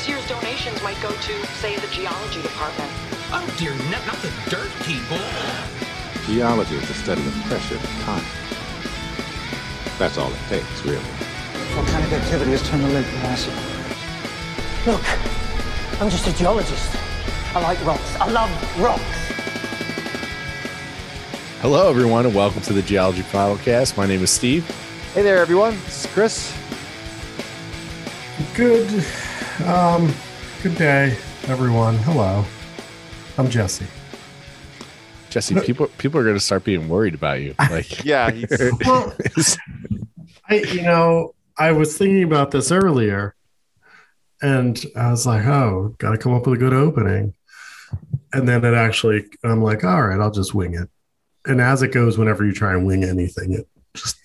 This year's donations might go to, say, the geology department. Oh dear, not, not the dirt people. Geology is the study of pressure and time. That's all it takes, really. Volcanic activity has turned the lake massive. Look, I'm just a geologist. I like rocks. I love rocks. Hello, everyone, and welcome to the Geology Podcast. My name is Steve. Hey there, everyone. This is Chris. Good, um, good day, everyone. Hello, I'm Jesse. Jesse, people people are going to start being worried about you. Like, Yeah, he's- Well, I, you know, I was thinking about this earlier, and I was like, oh, got to come up with a good opening. And then it actually, I'm like, all right, I'll just wing it. And as it goes, whenever you try and wing anything, it just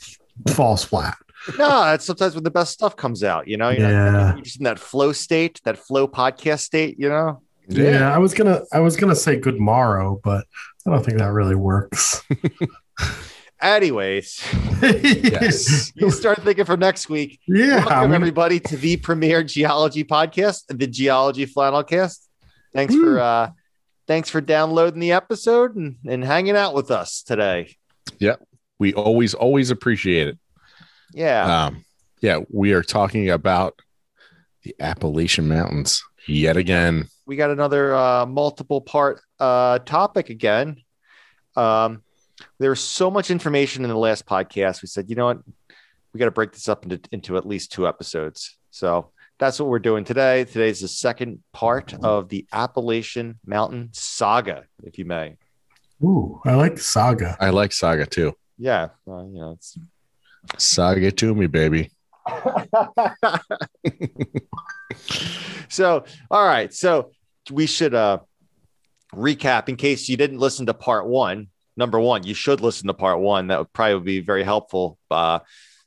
falls flat. No, that's sometimes when the best stuff comes out. You know, you're, not- Yeah. you're just in that flow state, that flow podcast state. You know, Yeah. I was gonna, I was gonna say good morrow, but I don't think that really works. Anyways, yes, you start thinking for next week. Yeah, Welcome I'm gonna- everybody to the premier geology podcast, the Geology Flannelcast. Thanks for uh thanks for downloading the episode and, and hanging out with us today. Yep, we always always appreciate it. Yeah. Um, yeah, we are talking about the Appalachian Mountains yet again. we got another uh, multiple part uh, topic again. Um, there was so much information in the last podcast. We said, you know what, we got to break this up into, into at least two episodes. So that's what we're doing today. Today's the second part of the Appalachian Mountain Saga, if you may. Ooh, I like saga. I like Saga too. Yeah, uh, you know, it's Saga to me, baby. so all right. So we should uh recap in case you didn't listen to part one. Number one you should listen to part one. That would probably be very helpful uh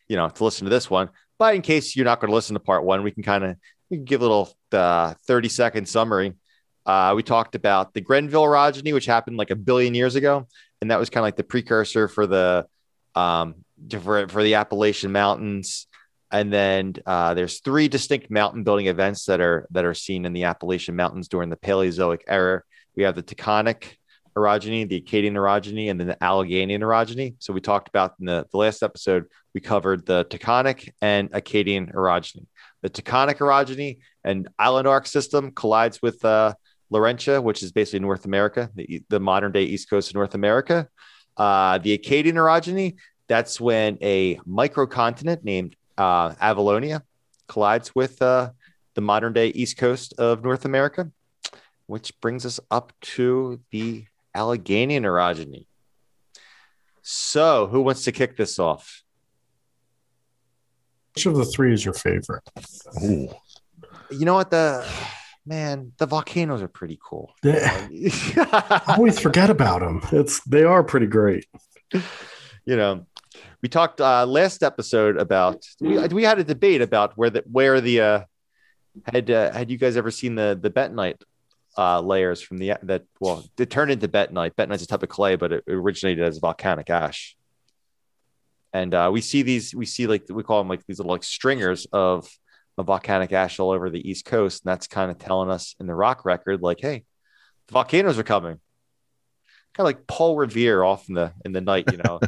you know to listen to this one. But in case you're not going to listen to part one we can kind of give a little uh 30 second summary. Uh we talked about the grenville orogeny which happened like a billion years ago. And that was kind of like the precursor for the um for, for the appalachian mountains and then uh, there's three distinct mountain building events that are that are seen in the Appalachian Mountains during the Paleozoic era. We have the Taconic orogeny, the Acadian orogeny, and then the Alleghanian orogeny. So we talked about in the, the last episode, we covered the Taconic and Acadian orogeny. The Taconic orogeny and island arc system collides with uh, Laurentia, which is basically North America, the, the modern day east coast of North America. Uh, the Acadian orogeny, that's when a microcontinent named uh, Avalonia collides with uh, the modern day east coast of North America, which brings us up to the Alleghanian orogeny. So, who wants to kick this off? Which of the three is your favorite? Ooh. You know what? The man, the volcanoes are pretty cool. Yeah, I always forget about them. It's they are pretty great. you know, we talked uh, last episode about we, we had a debate about where the where the uh, had uh, had you guys ever seen the the bentonite uh, layers from the that well it turned into bentonite. Bentonite's a type of clay, but it originated as volcanic ash. And uh, we see these we see like we call them like these little like stringers of of volcanic ash all over the east coast, and that's kind of telling us in the rock record like, hey, the volcanoes are coming. Kind of like Paul Revere off in the in the night, you know.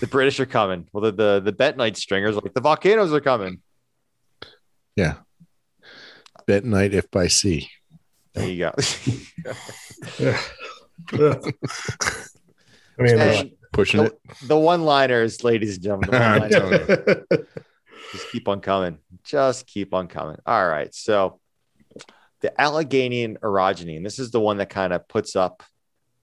The British are coming. Well, the the, the bentonite stringers like the volcanoes are coming. Yeah. Bentonite if by sea. There you go. Yeah. I mean, and Pushing it. the, the one-liners, ladies and gentlemen, the one-liners just keep on coming. Just keep on coming. All right. So the Alleghanian orogeny, and this is the one that kind of puts up,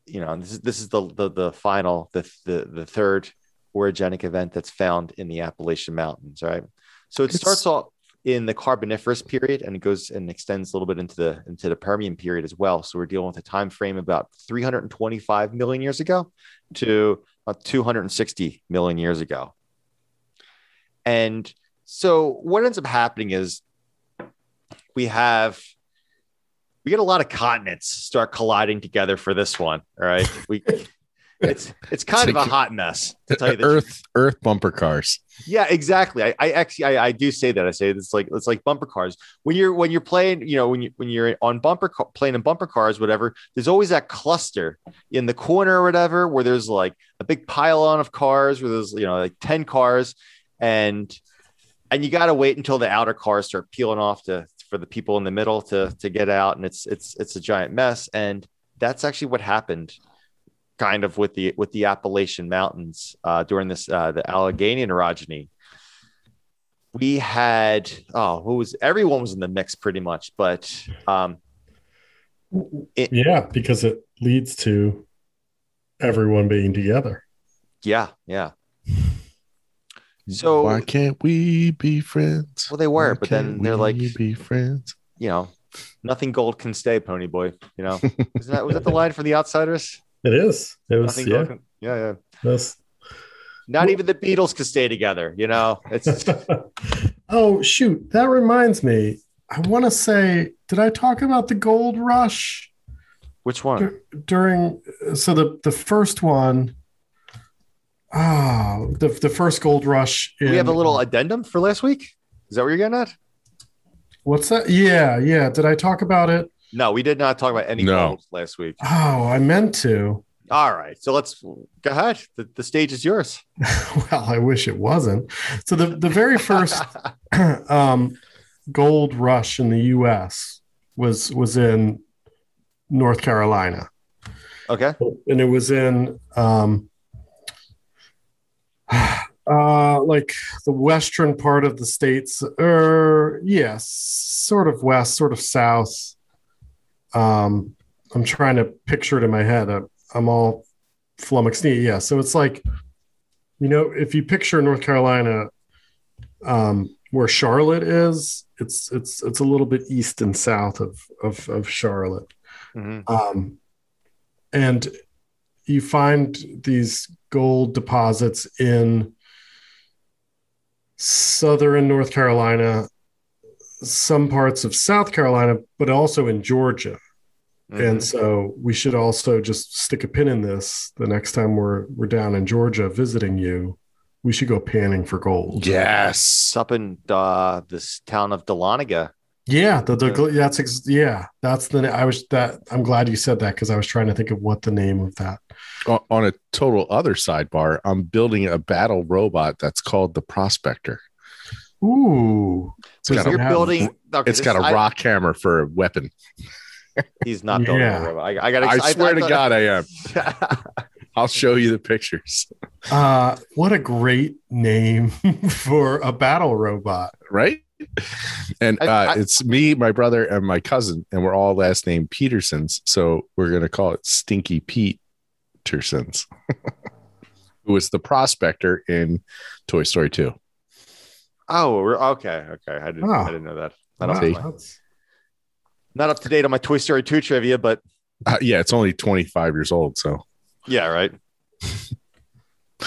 you know, this is this is the the, the final, the, the the third orogenic event that's found in the Appalachian Mountains, right? So it It's- starts off in the Carboniferous period and it goes and extends a little bit into the into the Permian period as well. So we're dealing with a time frame about 325 million years ago to about 260 million years ago. And so what ends up happening is we have we get a lot of continents start colliding together for this one. All right. We it's it's kind It's of a hot mess to tell you the Earth truth. Earth bumper cars. Yeah, exactly. I, I actually I, I do say that. I say it's like it's like bumper cars. When you're when you're playing, you know, when you when you're on bumper ca- playing in bumper cars, whatever. There's always that cluster in the corner or whatever, where there's like a big pile on of cars, where there's you know like ten cars, and and you got to wait until the outer cars start peeling off to for the people in the middle to to get out, and it's it's it's a giant mess. And that's actually what happened kind of with the with the Appalachian Mountains uh, during this uh, the Allegheny orogeny. We had oh, who was everyone was in the mix pretty much, but um, it, Yeah, because it leads to everyone being together. yeah, yeah. So Why can't we be friends? Well, they were, Why but then they're like- we be friends. you know, nothing gold can stay, Pony Boy. You know, Isn't that was that the line from The Outsiders? It is. It was. Nothing Yeah. can, yeah, yeah. That's, Not even the Beatles could stay together. You know, it's oh shoot! That reminds me. I want to say, did I talk about the gold rush which one? dur- during? So the the first one. Ah, the the first gold rush. Do we have a little addendum for last week. Is that what you're getting at? What's that? Yeah, yeah. Did I talk about it? No, we did not talk about any No. gold last week. Oh, I meant to. All right, so let's go ahead. The, the stage is yours. well, I wish it wasn't. So the the very first um, gold rush in the U.S. was was in North Carolina, Okay. and it was in um, uh, like the western part of the states, or yes, sort of west, sort of south. Um, I'm trying to picture it in my head. I'm, I'm all flummoxed. Yeah, so it's like, you know, if you picture North Carolina, um, where Charlotte is, it's it's it's a little bit east and south of of, of Charlotte Mhm. um, and you find these gold deposits in southern North Carolina, some parts of South Carolina, but also in Georgia. Mhm. And so we should also just stick a pin in this the next time we're we're down in Georgia visiting you. We should go panning for gold. Yes. Up in uh, this town of Dahlonega. Yeah, the, the that's ex- yeah, that's the I was that I'm glad you said that because I was trying to think of what the name of that. On a total other sidebar, I'm building a battle robot that's called the Prospector. Ooh, It's got, You're a, building. Okay, it's got a this- I- rock hammer for a weapon. he's not building Yeah. a robot. I, I got. I swear to God, I am. I'll show you the pictures. Uh, what a great name for a battle robot. Right? And uh, I- it's me, my brother, and my cousin, and we're all last name Petersons. So we're going to call it Stinky Pete Petersons, who was the prospector in Toy Story 2. oh, we're, okay, okay. I didn't. Oh. I didn't know that. Not, Wow, up, see. not up to date on my Toy Story two trivia, but Uh, yeah, it's only 25 years old. So yeah, right.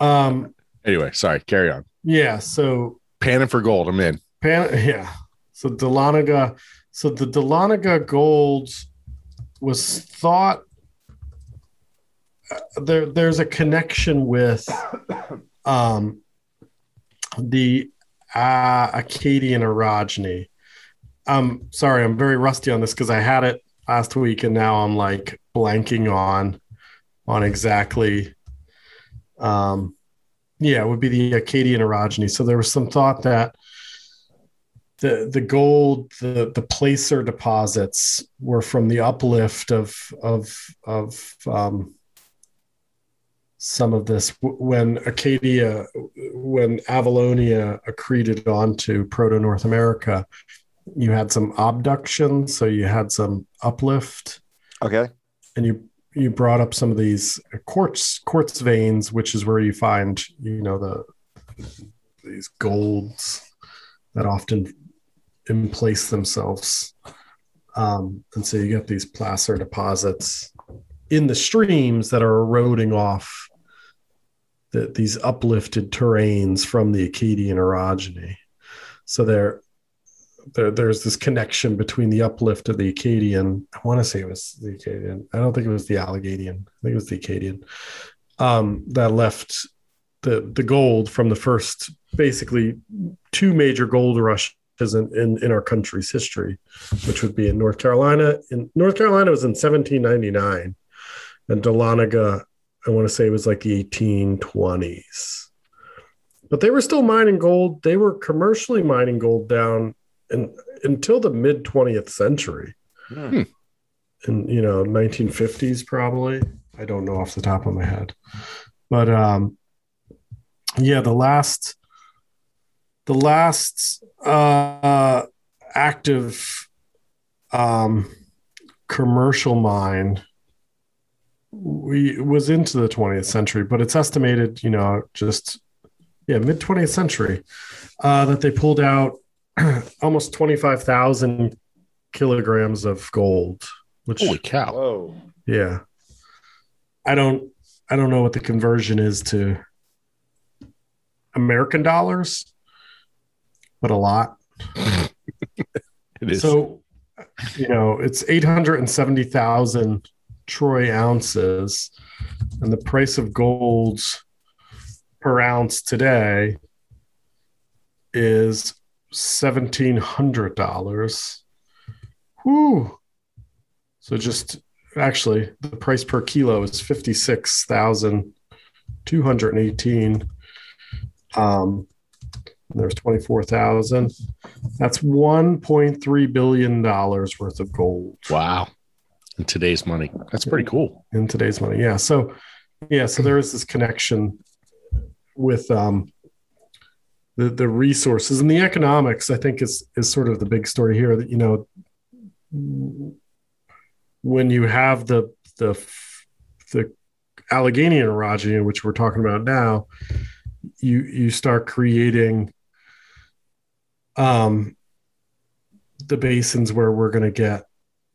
Um, anyway, sorry, carry on. yeah, so Panning for gold. I'm in. Pan, yeah. So Dahlonega, so the Dahlonega gold was thought uh, there. There's a connection with um, the uh, Acadian orogeny. Um, sorry, I'm very rusty on this because I had it last week and now I'm like blanking on on exactly. Um, yeah, it would be the Acadian orogeny. So there was some thought that the the gold, the the placer deposits were from the uplift of of of um, some of this when Acadia, when Avalonia accreted onto Proto North America. You had some abduction, so you had some uplift, Okay. and you you brought up some of these quartz quartz veins, which is where you find you know the these golds that often emplace themselves, um, and so you get these placer deposits in the streams that are eroding off the, these uplifted terrains from the Acadian orogeny. So they're there, there's this connection between the uplift of the Acadian. I want to say it was the Acadian. I don't think it was the Allegadian. I think it was the Acadian um, that left the the gold from the first, basically two major gold rushes in, in in our country's history, which would be in North Carolina. In North Carolina was in 1799, and Dahlonega, I want to say, it was like the 1820s but they were still mining gold. They were commercially mining gold down in, until the mid 20th century. Hmm. In you know 1950s probably. I don't know off the top of my head, but um, yeah, the last the last uh, active um, commercial mine we was into the 20th century, but it's estimated, you know, just yeah, mid 20th century, uh, that they pulled out almost 25,000 kilograms of gold, which, Holy cow! Whoa. yeah, I don't, I don't know what the conversion is to American dollars, but a lot. It is. So, you know, it's 870,000 troy ounces, and the price of gold per ounce today is $1,700. Whew. So just actually, the price per kilo is 56,218. Um, there's 24,000. That's 1.3 billion dollars worth of gold wow. In today's money, that's pretty cool. in today's money. Yeah. So, yeah. So there is this connection with um, the the resources and the economics. I think is is sort of the big story here. That you know, when you have the the the Alleghanian orogeny, which we're talking about now, you you start creating um the basins where we're going to get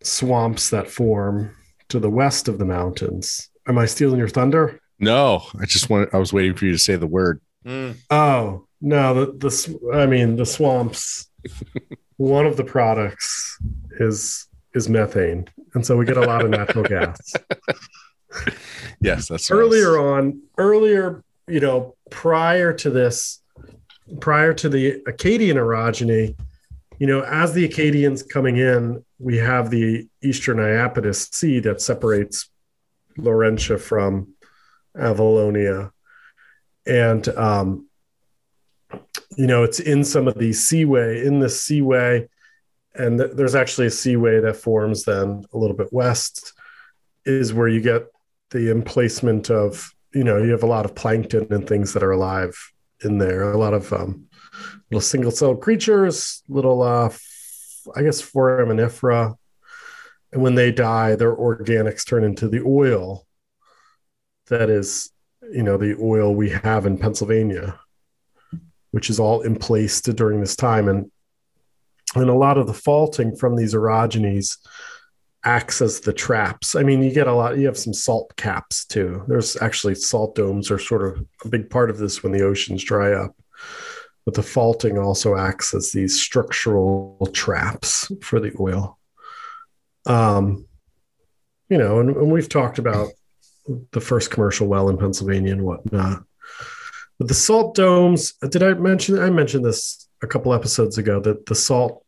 swamps that form to the west of the mountains. Am I stealing your thunder? No, I just wanted. I was waiting for you to say the word. Hmm. Oh no, the the I mean the swamps. one of the products is is methane, and so we get a lot of natural gas. Yes, that's what I was- earlier on, earlier, you know, prior to this, prior to the Acadian orogeny, you know, as the Acadians coming in, we have the Eastern Iapetus Sea that separates Laurentia from Avalonia. And, um, you know, it's in some of these seaway, in the seaway, and th- there's actually a seaway that forms then a little bit west, is where you get the emplacement of, you know, you have a lot of plankton and things that are alive in there, a lot of um, little single celled creatures, little, uh, guess, foraminifera. And when they die, their organics turn into the oil that is, you know, the oil we have in Pennsylvania, which is all emplaced during this time. And and a lot of the faulting from these orogenies acts as the traps. I mean, you get a lot, you have some salt caps too. There's actually salt domes are sort of a big part of this when the oceans dry up. But the faulting also acts as these structural traps for the oil. Um, you know, and, and we've talked about the first commercial well in Pennsylvania and whatnot. But the salt domes, did I mention? I mentioned this a couple episodes ago that the salt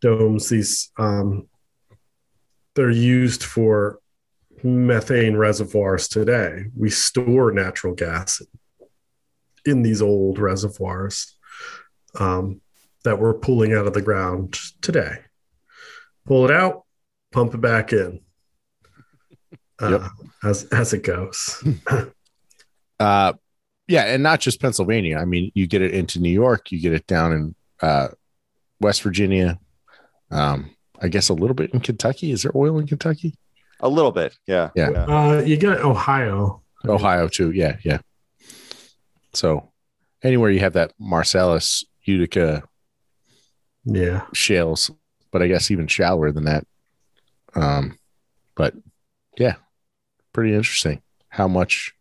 domes, these, um, they're used for methane reservoirs today. We store natural gas in these old reservoirs um, that we're pulling out of the ground today. Pull it out, pump it back in. Uh, Yep. as as it goes. Uh, yeah, and not just Pennsylvania. I mean, you get it into New York, you get it down in uh, West Virginia. Um, I guess a little bit in Kentucky. Is there oil in Kentucky? A little bit. Yeah. Yeah. Uh, you got Ohio. Ohio too. Yeah, yeah. So anywhere you have that Marcellus, Utica Yeah. shales, but I guess even shallower than that. Um, but yeah, pretty interesting how much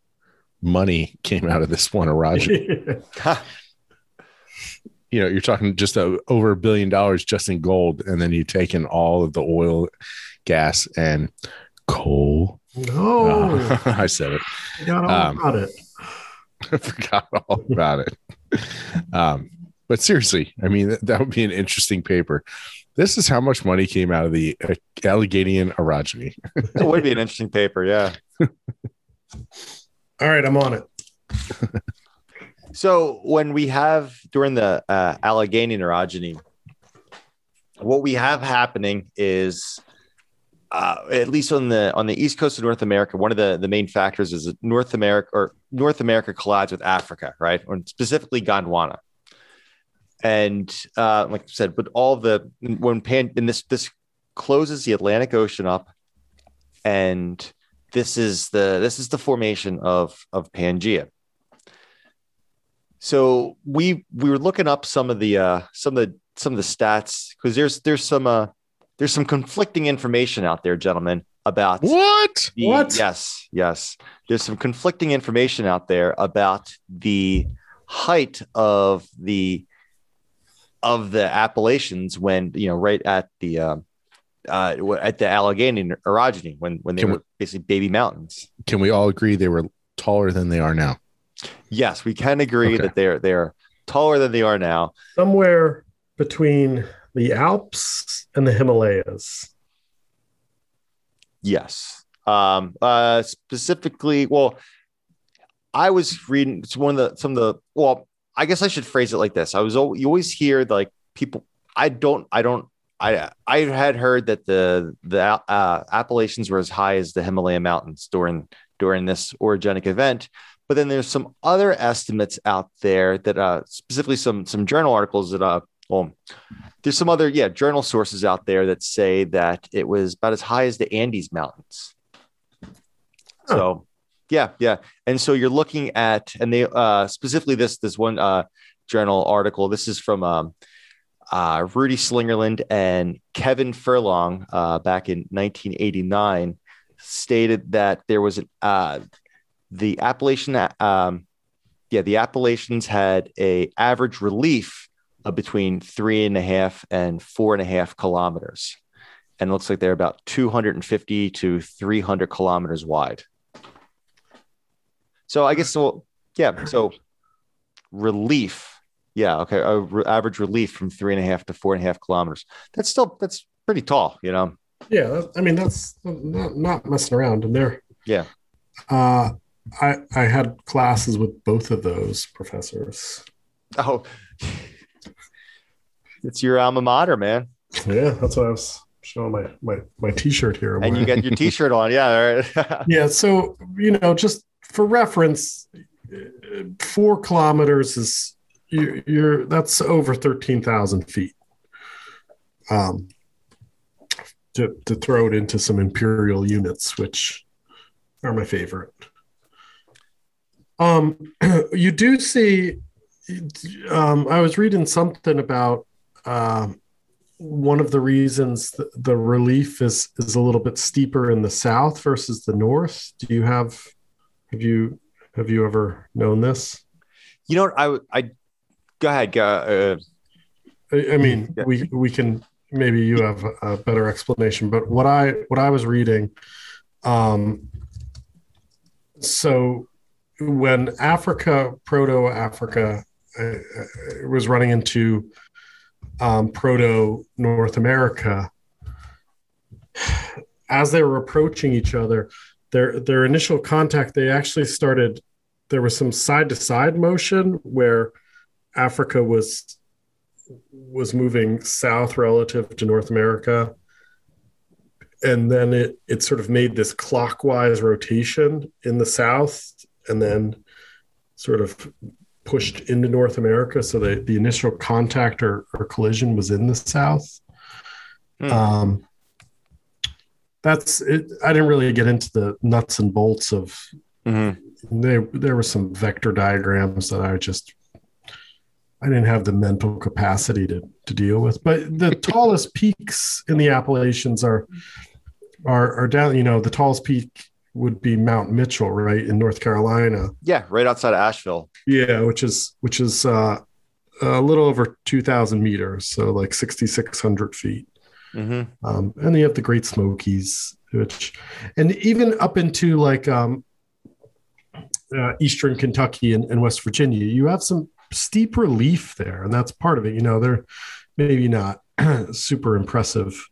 money came out of this one orogeny. Ha. you know, you're talking just a, over a billion dollars just in gold, and then you take in all of the oil, gas, and coal. No, Uh, I said it. I got all um, about it. I forgot all about it. Um, but seriously, I mean, that, that would be an interesting paper. This is how much money came out of the uh, Alleghanian orogeny. It would be an interesting paper. Yeah. All right, I'm on it. So when we have during the uh, Allegheny orogeny, what we have happening is, uh, at least on the on the east coast of North America, one of the the main factors is North America or North America collides with Africa, right, or specifically Gondwana. And uh, like I said, but all the when pan and this this closes the Atlantic Ocean up, and this is the this is the formation of of Pangea. So we we were looking up some of the uh, some of the some of the stats because there's there's some uh, there's some conflicting information out there, gentlemen, about What? the- What? Yes, yes. There's some conflicting information out there about the height of the of the Appalachians when you know right at the uh, uh, at the Allegheny orogeny when when they Can we- were basically baby mountains. Can we all agree they were taller than they are now? Yes, we can agree Okay. that they're they're taller than they are now. Somewhere between the Alps and the Himalayas. Yes. Um, uh, specifically, well, I was reading it's one of the some of the well, I guess I should phrase it like this. I was you always hear like people. I don't. I don't. I I had heard that the the uh, Appalachians were as high as the Himalaya mountains during during this orogenic event. But then there's some other estimates out there that uh, specifically some some journal articles that uh well there's some other yeah journal sources out there that say that it was about as high as the Andes mountains. So yeah, yeah. And so you're looking at and they uh specifically this this one uh journal article. This is from um uh Rudy Slingerland and Kevin Furlong uh back in 1989 stated that there was an uh the Appalachian um yeah the Appalachians had a average relief of between three and a half and four and a half kilometers and it looks like they're about 250 to 300 kilometers wide so i guess so yeah so relief yeah okay a re- average relief from three and a half to four and a half kilometers that's still that's pretty tall you know Yeah, I mean that's not, not messing around. And there, Yeah. Uh, I I had classes with both of those professors. oh it's your alma mater man Yeah, that's what I was showing my my my T-shirt here. And you got your t-shirt on yeah all right yeah. So you know, just for reference, four kilometers is you, you're that's over thirteen thousand feet. Um, to to throw it into some imperial units, which are my favorite. Um, you do see. Um, I was reading something about um, one of the reasons th- the relief is is a little bit steeper in the south versus the north. Do you have have you have you ever known this? you know i i go ahead go uh, I, I mean, Yeah. we we can maybe you have a, a better explanation, but what I what I was reading, um, so when Africa, proto Africa, uh, uh, was running into um, proto North America, as they were approaching each other, their their initial contact, they actually started. There was some side to side motion where Africa was was moving south relative to North America. And then it it sort of made this clockwise rotation in the south and then sort of pushed into North America. So the, the initial contact or, or collision was in the south. Hmm. Um, that's it. I didn't really get into the nuts and bolts of mhm. there there were some vector diagrams that I just I didn't have the mental capacity to to deal with. But the tallest peaks in the Appalachians are are are down. You know, the tallest peak would be Mount Mitchell, right in North Carolina. yeah right outside of asheville Yeah, which is which is uh, a little over 2,000 meters, so like 6,600 feet. hmm Um, and you have the Great Smokies, which, and even up into like um, uh, Eastern Kentucky and, and West Virginia, you have some steep relief there, and that's part of it. You know, they're maybe not super impressive.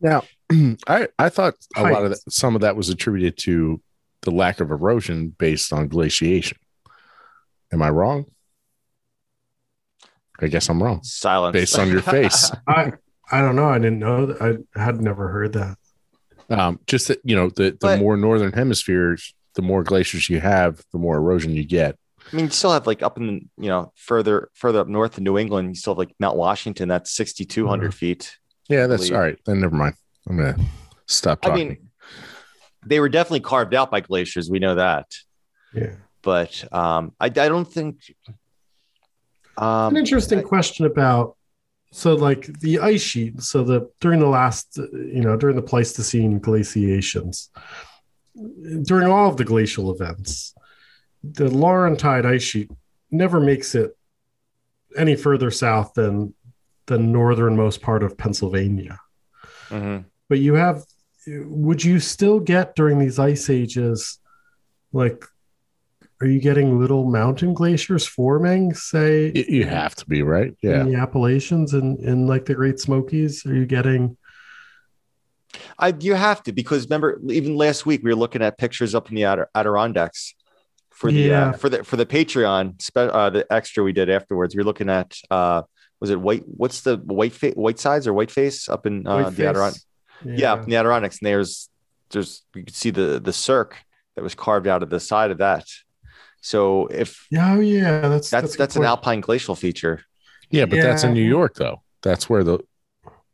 Now, I I thought a lot of that, some of that was attributed to the lack of erosion based on glaciation. Am I wrong? I guess I'm wrong. Silence. Based on your face. I I don't know. I didn't know. That. I had never heard that. Um, just that you know, the the But- more northern hemispheres, the more glaciers you have, the more erosion you get. I mean, you still have like up in the you know further further up north in New England, you still have like Mount Washington. That's sixty two hundred Mm-hmm. feet. Yeah, that's all right. Then never mind. I'm gonna stop talking. I mean, they were definitely carved out by glaciers. We know that, Yeah. but um, I, I don't think. An Um, interesting I- question about so like the ice sheet. So the during the last, uh, you know, during the Pleistocene glaciations, during all of the glacial events, the Laurentide ice sheet never makes it any further south than the northernmost part of Pennsylvania. mhm. But you have, would you still get during these ice ages, like, are you getting little mountain glaciers forming, say, you have to be right. Yeah. in the Appalachians and in like the Great Smokies? Are you getting? I you have to because remember even last week we were looking at pictures up in the Adir- Adirondacks for the Yeah. uh, for the for the Patreon spe- uh, the extra we did afterwards. we are looking at uh, was it white? What's the white fa- white sides or white face up in uh, Whiteface? the Adirondacks? Yeah. up in the Adirondacks, and there's there's you can see the the cirque that was carved out of the side of that. So if Oh yeah, that's that's a that's, an alpine glacial feature. Yeah, but that's in New York though. That's where the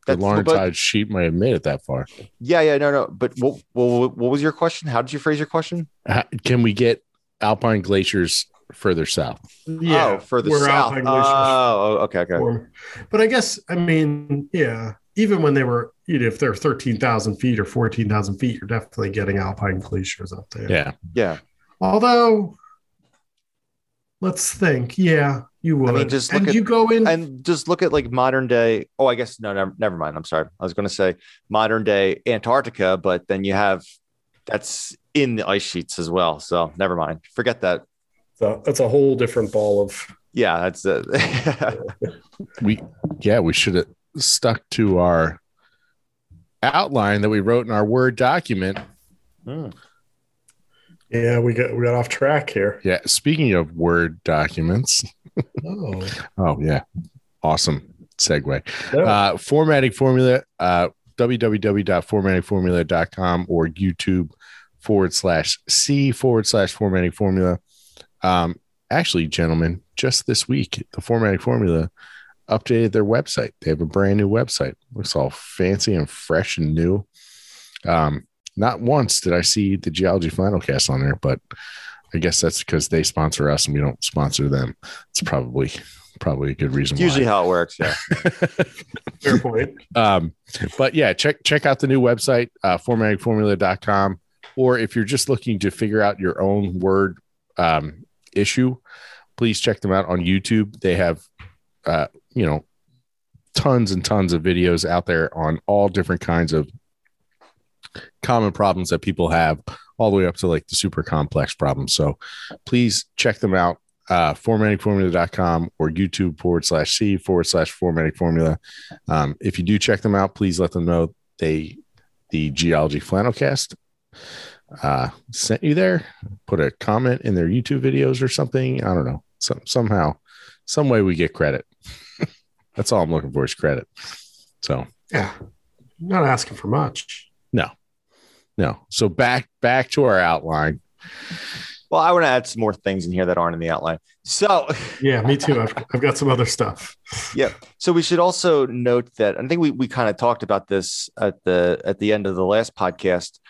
the That's Laurentide but- sheet might have made it that far. Yeah, yeah, no, no. But what, what what was your question? How did you phrase your question? Ha- Can we get alpine glaciers further south? oh, further south. Oh, okay, okay. form. But I guess I mean, yeah, even when they were, you know, if they're thirteen thousand feet or fourteen thousand feet, you're definitely getting alpine glaciers up there. Yeah. Yeah. Although, let's think. Yeah, you would. mean, just look and at- you go in. and just look at like modern day oh i guess no never, never mind i'm sorry i was going to say modern day antarctica but then you have that's in the ice sheets as well so never mind forget that so that's a whole different ball of. yeah that's uh, We yeah, we should have stuck to our outline that we wrote in our Word document. Hmm. Yeah, we got we got off track here. Yeah. Speaking of Word documents. Oh, Oh yeah. Awesome segue. no. Uh, formatting formula, uh, www.formattingformula.com or YouTube forward slash C forward slash formatting formula. Um, actually, gentlemen, just this week, the formatting formula updated their website. They have a brand new website. Looks all fancy and fresh and new. Um, not once did I see the Geology Flannel Cast on there, but I guess that's because they sponsor us and we don't sponsor them. It's probably probably a good reason. It's usually why. how it works yeah fair point. um, but yeah, check check out the new website, uh, formattingformula.com. Or if you're just looking to figure out your own word um, issue, please check them out on YouTube. They have, uh, you know, tons and tons of videos out there on all different kinds of common problems that people have, all the way up to like the super complex problems. So please check them out. Uh, formattingformula.com or YouTube forward slash C forward slash formatting formula. Um, if you do check them out, please let them know they the geology flannelcast uh, sent you there. Put a comment in their YouTube videos or something. I don't know. Some somehow, some way we get credit. That's all I'm looking for is credit. So Yeah, I'm not asking for much. No, no. So back back to our outline. well i want to add some more things in here that aren't in the outline so Yeah, me too. I've, I've got some other stuff. Yeah. So we should also note that I think we, we kind of talked about this at the at the end of the last podcast,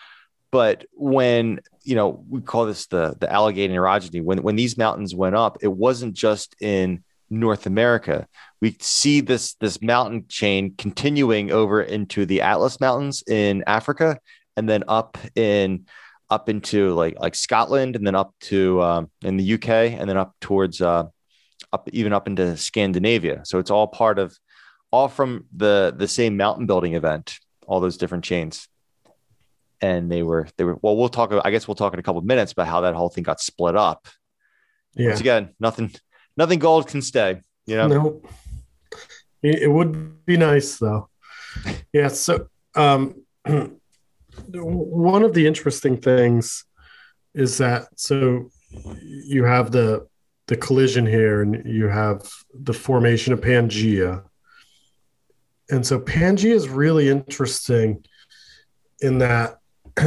but when you know we call this the the Allegheny orogeny, when when these mountains went up, it wasn't just in North America. We see this this mountain chain continuing over into the Atlas Mountains in Africa, and then up in up into like like Scotland, and then up to um, in the UK, and then up towards uh, up even up into Scandinavia. So it's all part of all from the the same mountain building event, all those different chains. And they were they were well, we'll talk I guess we'll talk in a couple of minutes about how that whole thing got split up. Yeah. Once again, nothing nothing gold can stay, you know. No. It, it would be nice though. Yeah. So um one of the interesting things is that so you have the the collision here and you have the formation of Pangea. And so Pangea is really interesting in that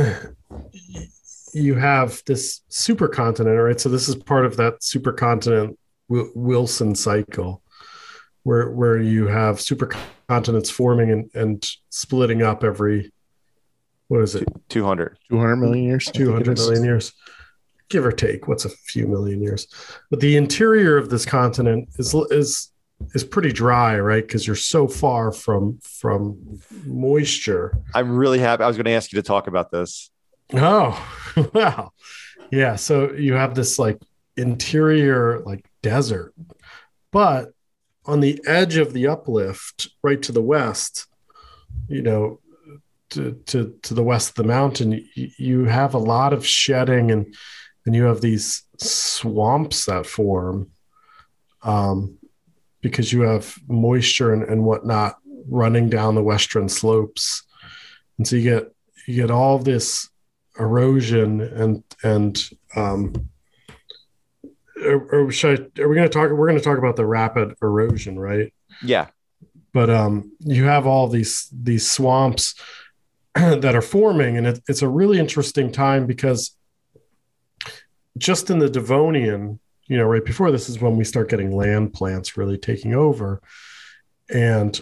you have this supercontinent, right? So this is part of that supercontinent Wi- Wilson cycle where where you have supercontinents forming and, and splitting up every what is it 200. 200 million years. I think it 200 is. million years give or take what's a few million years but the interior of this continent is is is pretty dry right because you're so far from from moisture I'm really happy. I was going to ask you to talk about this. oh wow yeah so you have this like interior like desert but on the edge of the uplift right to the west you know to to, to the west of the mountain you, have a lot of shedding and and you have these swamps that form um, because you have moisture and, and whatnot running down the western slopes. And so you get you get all this erosion and and um or, or should I, are we going to talk we're going to talk about the rapid erosion right Yeah. but um you have all these these swamps that are forming and it, it's a really interesting time because just in the devonian you know right before this is when we start getting land plants really taking over and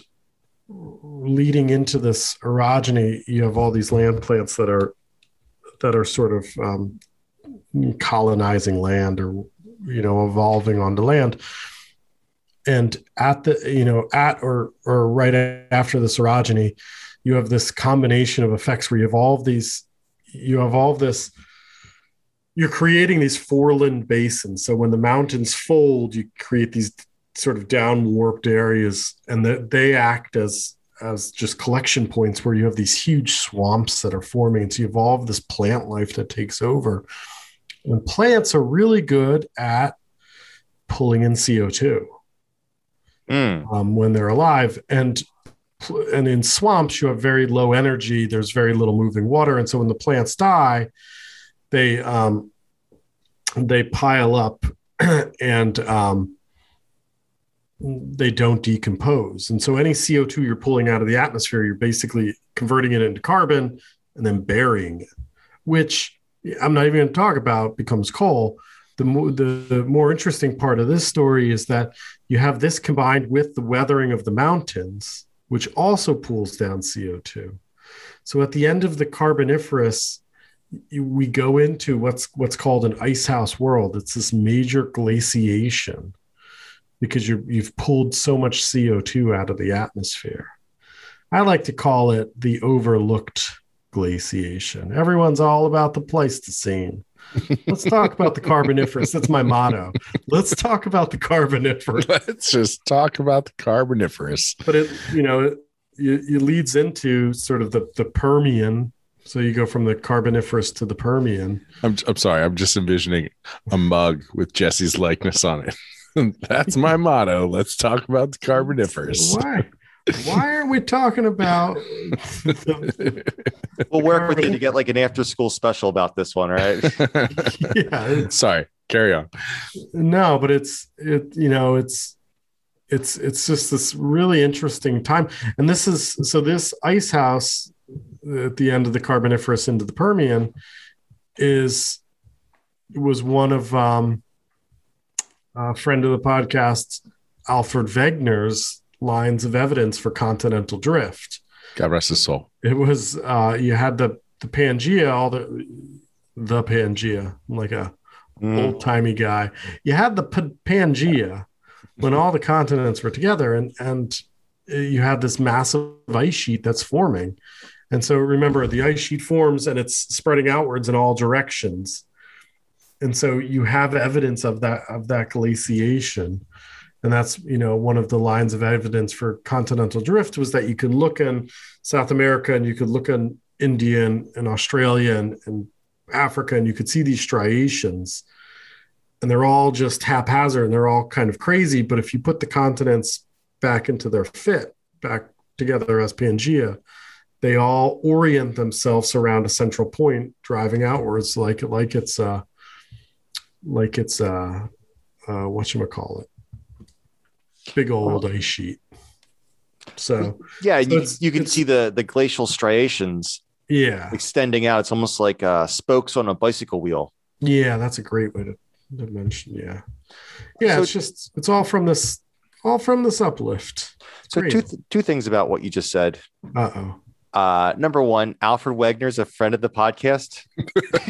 leading into this orogeny you have all these land plants that are that are sort of um, colonizing land or you know evolving onto land. And at the you know at or or right after the orogeny you have this combination of effects where you of these you have all of this you're creating these foreland basins. So when the mountains fold you create these sort of down warped areas and that they act as as just collection points where you have these huge swamps that are forming. So you evolve this plant life that takes over and plants are really good at pulling in co2 Mm. um, when they're alive. And and in swamps you have very low energy there's very little moving water. And so when the plants die they um, they pile up and um, they don't decompose. And so any co2 you're pulling out of the atmosphere you're basically converting it into carbon and then burying it which i'm not even going to talk about becomes coal the more the, more interesting part of this story is that you have this combined with the weathering of the mountains, which also pulls down CO2. So at the end of the Carboniferous, we go into what's what's called an icehouse world. It's this major glaciation because you you've pulled so much CO2 out of the atmosphere. I like to call it the overlooked glaciation. Everyone's all about the Pleistocene. Let's talk about the Carboniferous. That's my motto. Let's talk about the Carboniferous. Let's just talk about the Carboniferous. But it, you know, it, it, leads into sort of the, the Permian. So you go from the Carboniferous to the Permian. I'm, I'm sorry. I'm just envisioning a mug with Jesse's likeness on it. That's my motto. Let's talk about the Carboniferous. Why? Why are we talking about? We'll work with you to get like an after school special about this one, right? yeah, sorry. Carry on. no, but it's it. You know, it's it's it's just this really interesting time, and this is so this ice house at the end of the Carboniferous into the Permian is was one of um, a friend of the podcast, Alfred Wegener's lines of evidence for continental drift. God rest his soul. It was uh, you had the the Pangea, all the the Pangea, I'm like a Mm. old timey guy. You had the P- Pangea when all the continents were together, and and you had this massive ice sheet that's forming. And so remember, the ice sheet forms and it's spreading outwards in all directions. And so you have evidence of that of that glaciation. And that's you know one of the lines of evidence for continental drift was that you could look in South America and you could look in India and, and Australia and, and Africa and you could see these striations and they're all just haphazard and they're all kind of crazy. But if you put the continents back into their fit, back together as Pangea, they all orient themselves around a central point, driving outwards, like like it's uh like it's uh, uh what you call it, big old ice sheet. So Yeah, So you, you can see the the glacial striations yeah, extending out. It's almost like uh, spokes on a bicycle wheel. yeah, that's a great way to, to mention. Yeah, yeah, So- it's just it's all from this all from this uplift. So Great. two th- two things about what you just said. Uh oh. Uh, number one, Alfred Wegener's a friend of the podcast.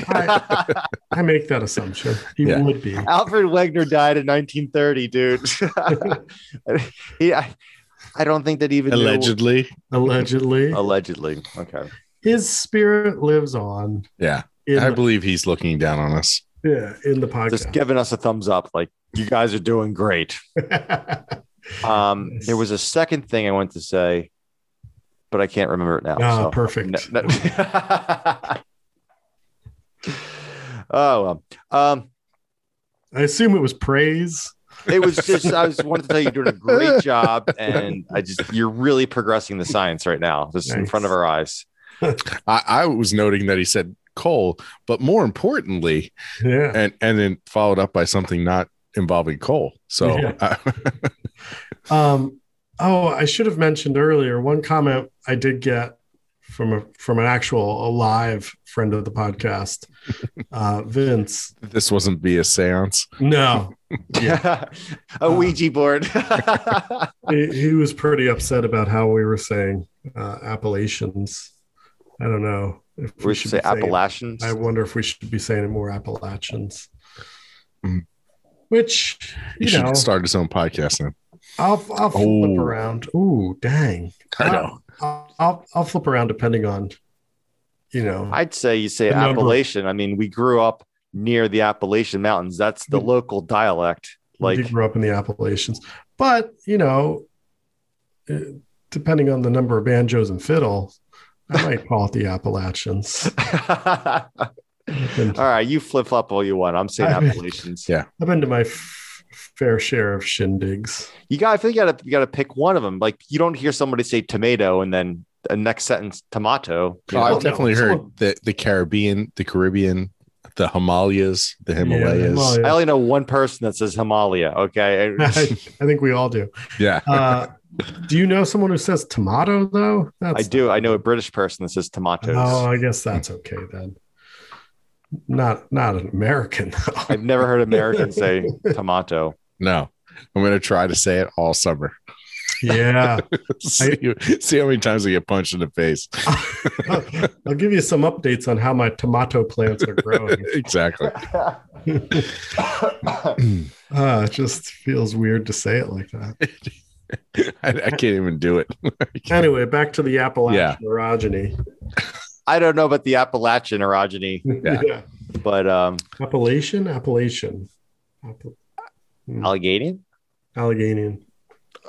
I, I make that assumption. He Yeah. would be. Alfred Wegener died in 1930, dude. he, I, I don't think that even knew- Allegedly. Allegedly. allegedly. Okay. His spirit lives on Yeah. in, I the, believe he's looking down on us. yeah, in the podcast. Just giving us a thumbs up, like you guys are doing great. Um, Nice. there was a second thing I wanted to say, but I can't remember it now. Ah, so- perfect. No- no- oh well. Um, I assume it was praise. it was just I was wanted to tell you you're doing a great job, and I just you're really progressing the science right now, just in front of our eyes. I, I was noting that he said coal, but more importantly, Yeah. and and then followed up by something not involving coal. So Yeah. Um, oh, I should have mentioned earlier one comment I did get from a from an actual alive friend of the podcast, uh, Vince. this wasn't via seance. No, yeah. a Ouija board. he, he was pretty upset about how we were saying uh, Appalachians. I don't know if we should say be saying- Appalachians. I wonder if we should be saying it more Appalachians. Mm. Which He you should start his own podcast then. I'll I'll flip Oh. around. Ooh, dang! I know. I'll, I'll I'll flip around depending on, you know, I'd say you say The number- Appalachian. I mean, we grew up near the Appalachian Mountains. That's the Mm. local dialect. like Like, grew up in the Appalachians, but you know, uh, depending on the number of banjos and fiddles, I might call it the Appalachians. all I've been, right, you flip flop all you want. I'm saying I mean- Appalachians. Yeah. I've been to my f- fair share of shindigs. You got. I feel you got to. You got to pick one of them. Like, you don't hear somebody say tomato and then the next sentence tomato. Oh. I've definitely someone- heard the the Caribbean, the Caribbean, the Himalayas, the Himalayas. Himalayas. I only know one person that says Himalaya. Okay. I, I think we all do. Yeah. Uh, do you know someone who says tomato though? I do. I know a British person that says tomatoes. Oh, I guess that's okay then. Not not an American though. I've never heard Americans say tomato. No. I'm gonna try to say it all summer. yeah. see, see how many times I get punched in the face. I'll give you some updates on how my tomato plants are growing. exactly. Uh, it just feels weird to say it like that. I, I can't even do it. Anyway, back to the Appalachian Yeah. orogeny. I don't know about the Appalachian orogeny, Yeah. but um, Appalachian? Appalachian. App- Hmm. Allegheny. Um,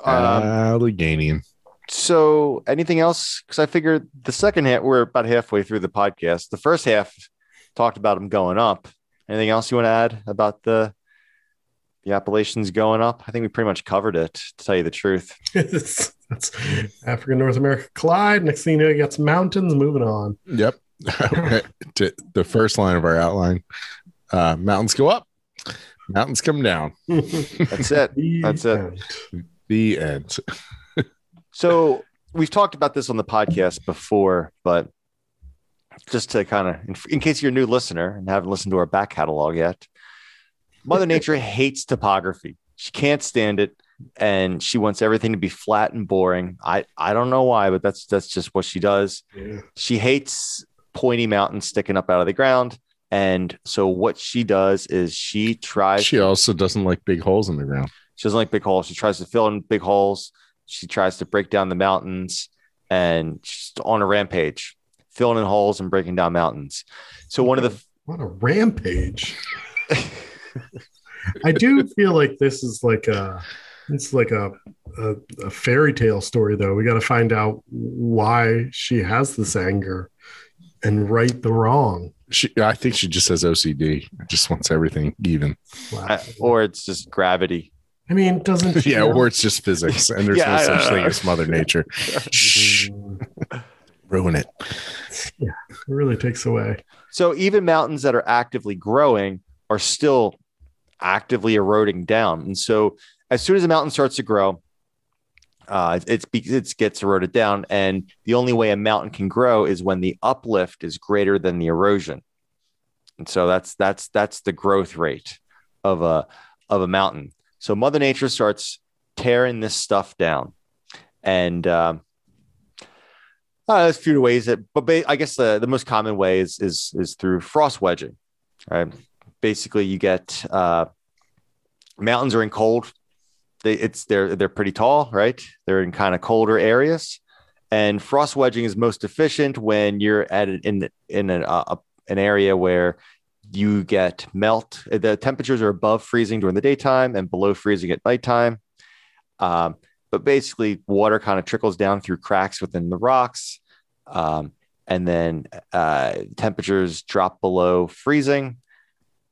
Alleghanian. so anything else? Because I figured the second half, we're about halfway through the podcast. The first half talked about them going up. Anything else you want to add about the the Appalachians going up? I think we pretty much covered it. To tell you the truth, That's Africa, North America collide. Next thing you know, you got some mountains moving on. Yep. to the first line of our outline. Uh, mountains go up, mountains come down. that's it. The That's it. The end. So we've talked about this on the podcast before, but just to kind of, in, in case you're a new listener and haven't listened to our back catalog yet, Mother Nature hates topography. She can't stand it, and she wants everything to be flat and boring. I I don't know why, but that's that's just what she does. Yeah. She hates pointy mountains sticking up out of the ground, and so what she does is she tries. She also doesn't like big holes in the ground. She doesn't like big holes. She tries to fill in big holes. She tries to break down the mountains and she's on a rampage, filling in holes and breaking down mountains. So one of the What a rampage. I do feel like this is like a It's like a, a, a fairy tale story, though. We got to find out why she has this anger and right the wrong. She, I think she just has OCD. Just wants everything even. Wow. Uh, or it's just gravity. I mean, doesn't she Yeah, know- or it's just physics, and there's Yeah, no such thing as Mother Nature. Shh, ruin it. Yeah, it really takes away. So even mountains that are actively growing are still actively eroding down. And so as soon as a mountain starts to grow, uh, it's it gets eroded down, and the only way a mountain can grow is when the uplift is greater than the erosion. And so that's that's that's the growth rate of a of a mountain. So Mother Nature starts tearing this stuff down, and um, uh, there's a few ways that, but ba- I guess the, the most common way is is is through frost wedging. Right, basically you get uh, mountains are in cold. They it's they're they're pretty tall, right? They're in kind of colder areas, and frost wedging is most efficient when you're at an, in in an uh, an area where you get melt. The temperatures are above freezing during the daytime and below freezing at nighttime. Um, but basically, water kind of trickles down through cracks within the rocks, um, and then uh, temperatures drop below freezing.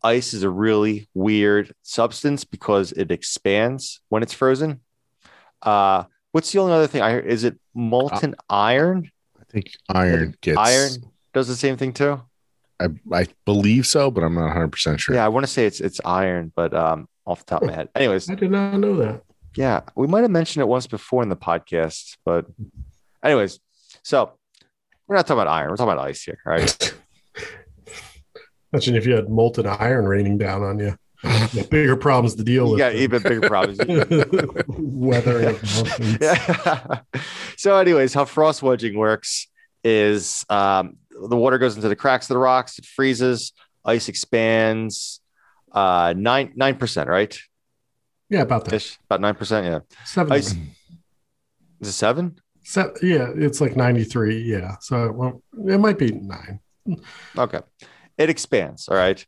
Ice is a really weird substance because it expands when it's frozen. Uh, what's the only other thing? I? Is it molten iron? I think iron gets Iron does the same thing too. I, I believe so, but I'm not 100 percent sure. Yeah, I want to say it's it's iron, but um, off the top of my head. Anyways, I did not know that. yeah, we might have mentioned it once before in the podcast, but anyways, so we're not talking about iron. We're talking about ice here, all right? Imagine if you had molten iron raining down on you. You bigger problems to deal with. Yeah, even bigger problems. Mountains. yeah. so, anyways, how frost wedging works is um, the water goes into the cracks of the rocks, it freezes, ice expands, uh, nine nine percent, right? Yeah, about that. Ish, about nine percent. Yeah, Seven. ice. Is it seven? Se- yeah, it's like 93. Yeah. So well, it might be nine. Okay. It expands. All right.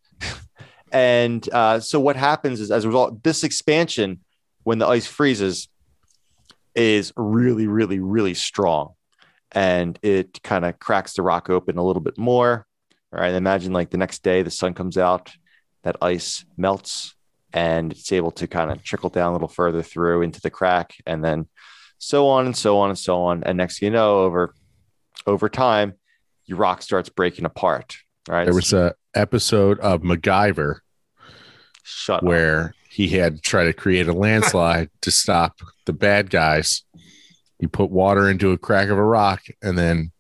and uh, so what happens is as a result, this expansion, when the ice freezes, is really, really, really strong. And it kind of cracks the rock open a little bit more. All right. Imagine like the next day the sun comes out, that ice melts and it's able to kind of trickle down a little further through into the crack and then so on and so on and so on. And next thing you know, over over time, your rock starts breaking apart. Right. There was a episode of MacGyver shut up. where he had to try to create a landslide to stop the bad guys. He put water into a crack of a rock and then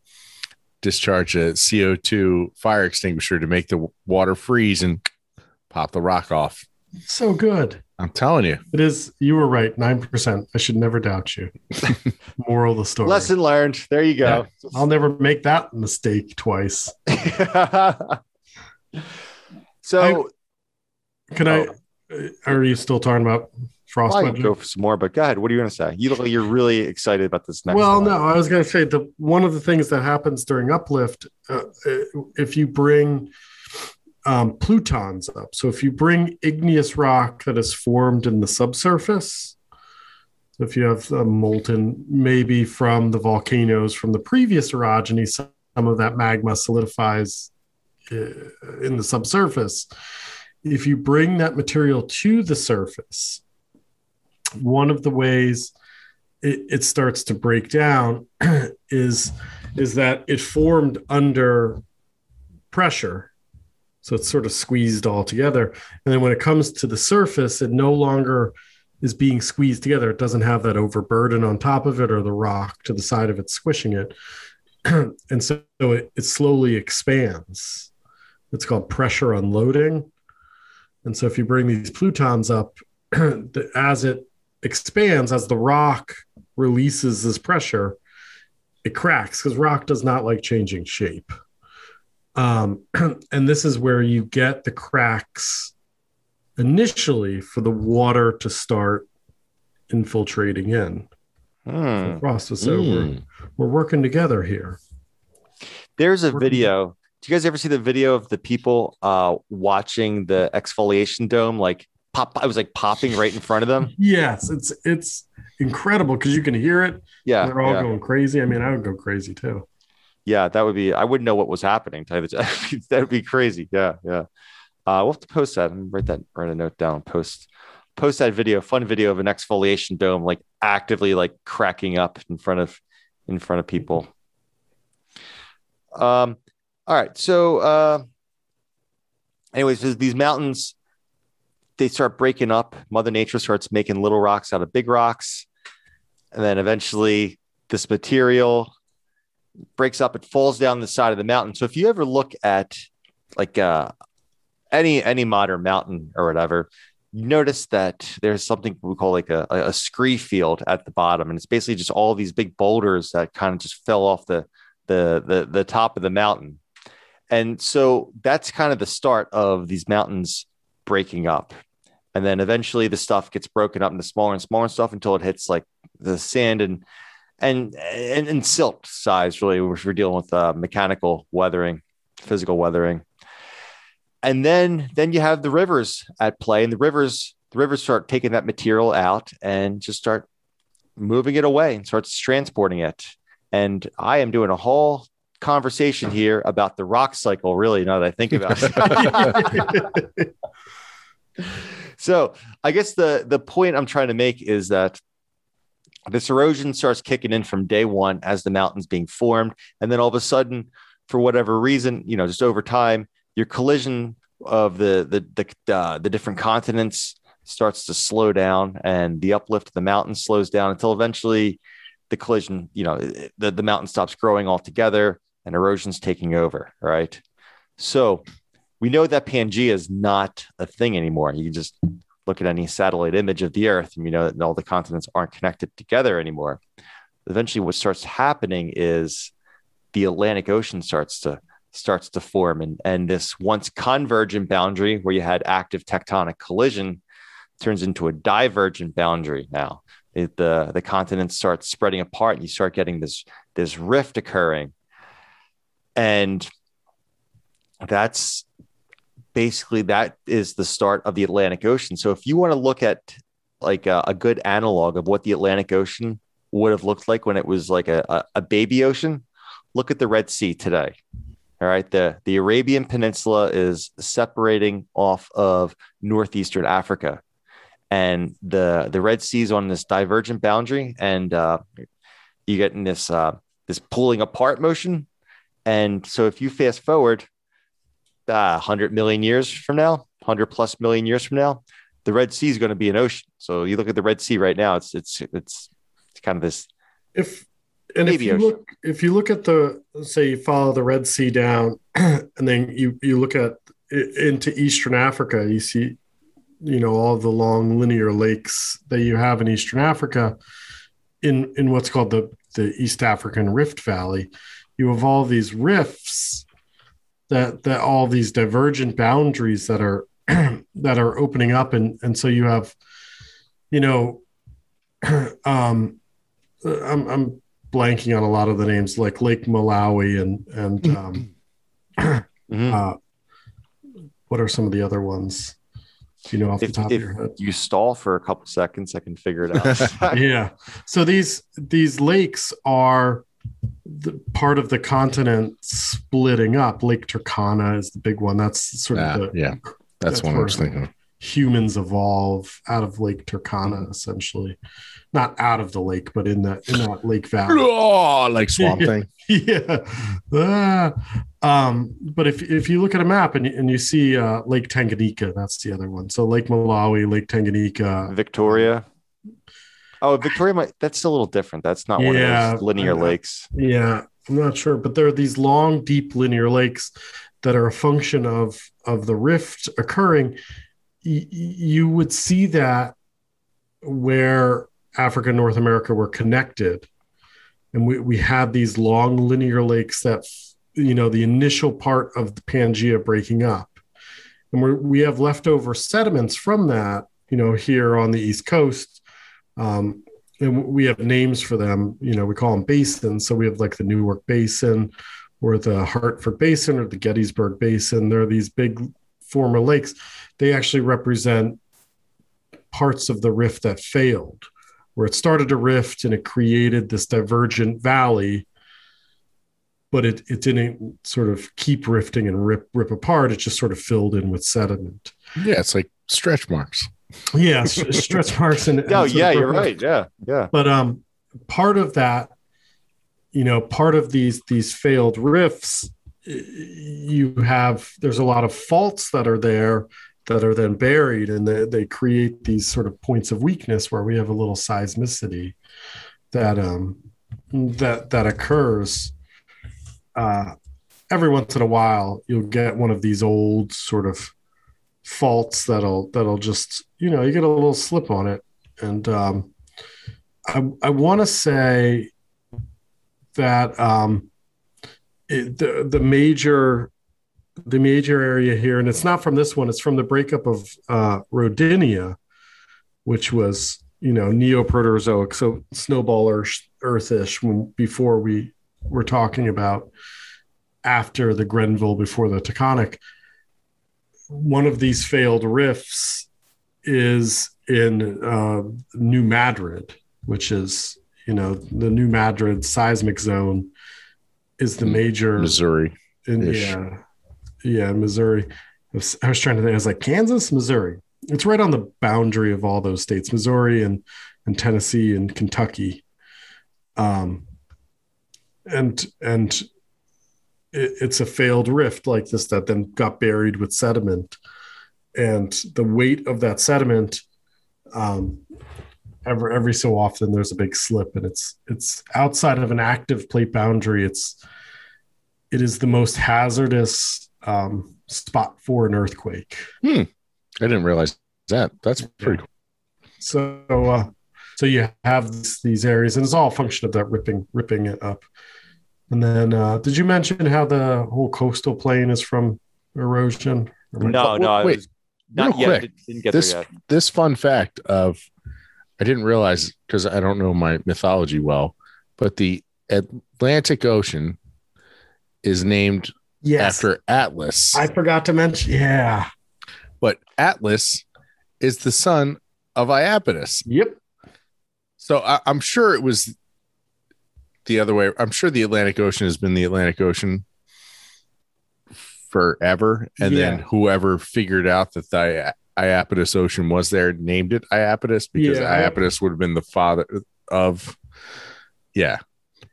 discharge a CO2 fire extinguisher to make the water freeze and pop the rock off. So good. I'm telling you. It is. You were right. 9%. I should never doubt you. Moral of the story. Lesson learned. There you go. I'll never make that mistake twice. so Can I? uh, Are you still talking about frost I can go for some more, but go ahead. What are you going to say? You look like you're really excited about this next. well, one. no, I was going to say the one of the things that happens during uplift, uh, uh, if you bring um, plutons up, so if you bring igneous rock that is formed in the subsurface, if you have molten, maybe from the volcanoes from the previous orogeny, some of that magma solidifies uh, in the subsurface. If you bring that material to the surface, one of the ways it, it starts to break down is is that it formed under pressure so it's sort of squeezed all together. And then when it comes to the surface it no longer is being squeezed together. It doesn't have that overburden on top of it or the rock to the side of it squishing it. And so it, it slowly expands. It's called pressure unloading. And so if you bring these plutons up as it expands as the rock releases this pressure it cracks because rock does not like changing shape um, and this is where you get the cracks initially for the water to start infiltrating in Hmm. frost was over Mm. we're working together here There's a video. Do you guys ever see the video of the people uh, watching the exfoliation dome like pop. I was like popping right in front of them. Yes, it's it's incredible because you can hear it. Yeah, They're all yeah. going crazy. I mean, I would go crazy too. Yeah, that would be. I wouldn't know what was happening. That would be crazy. Yeah, yeah. Uh, we'll have to post that and write that. Write a note down. Post post that video. Fun video of an exfoliation dome like actively like cracking up in front of in front of people. Um. All right. So, uh, anyways, these mountains they start breaking up. Mother Nature starts making little rocks out of big rocks, and then eventually this material breaks up it falls down the side of the mountain. So if you ever look at like uh any any modern mountain or whatever you notice that there's something we call like a, a scree field at the bottom. And it's basically just all these big boulders that kind of just fell off the the the, the top of the mountain. And so that's kind of the start of these mountains breaking up. And then eventually the stuff gets broken up into smaller and smaller stuff until it hits like the sand and and and, and silt size really which we're dealing with uh, mechanical weathering physical weathering. And then then you have the rivers at play and the rivers the rivers start taking that material out and just start moving it away and starts transporting it. And i am doing a whole conversation here about the rock cycle really now that i think about it. So i guess the the point i'm trying to make is that this erosion starts kicking in from day one as the mountains being formed. And then all of a sudden for whatever reason you know just over time your collision of the the the, uh, the different continents starts to slow down and the uplift of the mountain slows down until eventually the collision you know the, the mountain stops growing altogether and erosion's taking over right? So we know that pangea is not a thing anymore. You can just look at any satellite image of the earth and you know that all the continents aren't connected together anymore. Eventually what starts happening is the atlantic ocean starts to starts to form. And and this once convergent boundary where you had active tectonic collision turns into a divergent boundary now. It, the the continents start spreading apart and you start getting this this rift occurring. And that's basically that is the start of the Atlantic Ocean. So if you want to look at like a, a good analog of what the Atlantic Ocean would have looked like when it was like a, a, baby ocean, look at the Red Sea today. All right, the the Arabian Peninsula is separating off of northeastern Africa, and the the Red Sea is on this divergent boundary, and uh, you get in this uh, this pulling apart motion. And so if you fast forward uh, 100 million years from now, 100 plus million years from now, the Red Sea is going to be an ocean. So you look at the Red Sea right now, it's it's it's, it's kind of this If and if you ocean. look if you look at the say you follow the Red Sea down and then you you look at into Eastern Africa, you see you know all the long linear lakes that you have in Eastern Africa in in what's called the the East African Rift Valley. You have all these rifts that that all these divergent boundaries that are that are opening up and and so you have you know um I'm I'm blanking on a lot of the names like Lake Malawi and and um, Mhm. uh, what are some of the other ones? Do you know off the top if of your head? you stall for a couple seconds, I can figure it out. yeah. So these these lakes are the part of the continent splitting up. Lake Turkana is the big one. That's sort of the yeah, that's, that's one I was thinking. humans evolve out of Lake Turkana, essentially. Not out of the lake, but in that in that lake valley. Oh, like Swamp Thing. yeah. Ah. Um, but if if you look at a map and, you- and you see uh, Lake Tanganyika, that's the other one. So Lake Malawi, Lake Tanganyika. Victoria. Oh, Victoria might that's a little different. That's not one Yeah, of those linear lakes. Yeah, I'm not sure, but there are these long, deep linear lakes that are a function of of the rift occurring. Y- y- you would see that where Africa and North America were connected, and we we had these long linear lakes that you know the initial part of the Pangea breaking up, and we we have leftover sediments from that. You know, here on the East Coast. Um, and we have names for them. You know, we call them basins. So we have like the Newark Basin, or the Hartford Basin, or the Gettysburg Basin. There are these big former lakes. They actually represent parts of the rift that failed, where it started to rift and it created this divergent valley, but it, it didn't sort of keep rifting and rip rip apart. It just sort of filled in with sediment. Yeah, it's like stretch marks. Yeah, stretch marks and Oh, yeah, you're right. Yeah, yeah. but um part of that you know part of these these failed rifts you have there's a lot of faults that are there that are then buried and they, they create these sort of points of weakness where we have a little seismicity that um that that occurs uh every once in a while you'll get one of these old sort of faults that'll that'll just you know you get a little slip on it and um I, I want to say that um, it, the the major the major area here, and it's not from this one; it's from the breakup of uh, Rodinia, which was you know Neoproterozoic, so snowball earth, earthish. When before we were talking about after the Grenville, before the Taconic, one of these failed rifts is in uh, New Madrid which is you know the New Madrid seismic zone is the major Missouri. in, yeah yeah Missouri. I was, I was trying to think. I was like Kansas, Missouri. It's right on the boundary of all those states, Missouri and and Tennessee and Kentucky. Um, and and it, it's a failed rift like this that then got buried with sediment, and the weight of that sediment um, every every so often there's a big slip and it's it's outside of an active plate boundary. It's it is the most hazardous um, spot for an earthquake. I didn't realize that. That's pretty cool. so uh, so you have this, these areas and it's all a function of that ripping ripping it up and then uh, did you mention how the whole coastal plain is from erosion Or am No, no, wait, not real yet. quick, Didn't- Didn't get this there yet. this fun fact of I didn't realize because I don't know my mythology well, but the Atlantic Ocean is named yes after Atlas. i forgot to mention yeah but Atlas is the son of Iapetus. yep So I, I'm sure it was the other way. I'm sure the Atlantic Ocean has been the Atlantic Ocean forever, and then whoever figured out that the Iapetus Ocean was there named it Iapetus because Yeah, Iapetus would have been the father of. Yeah,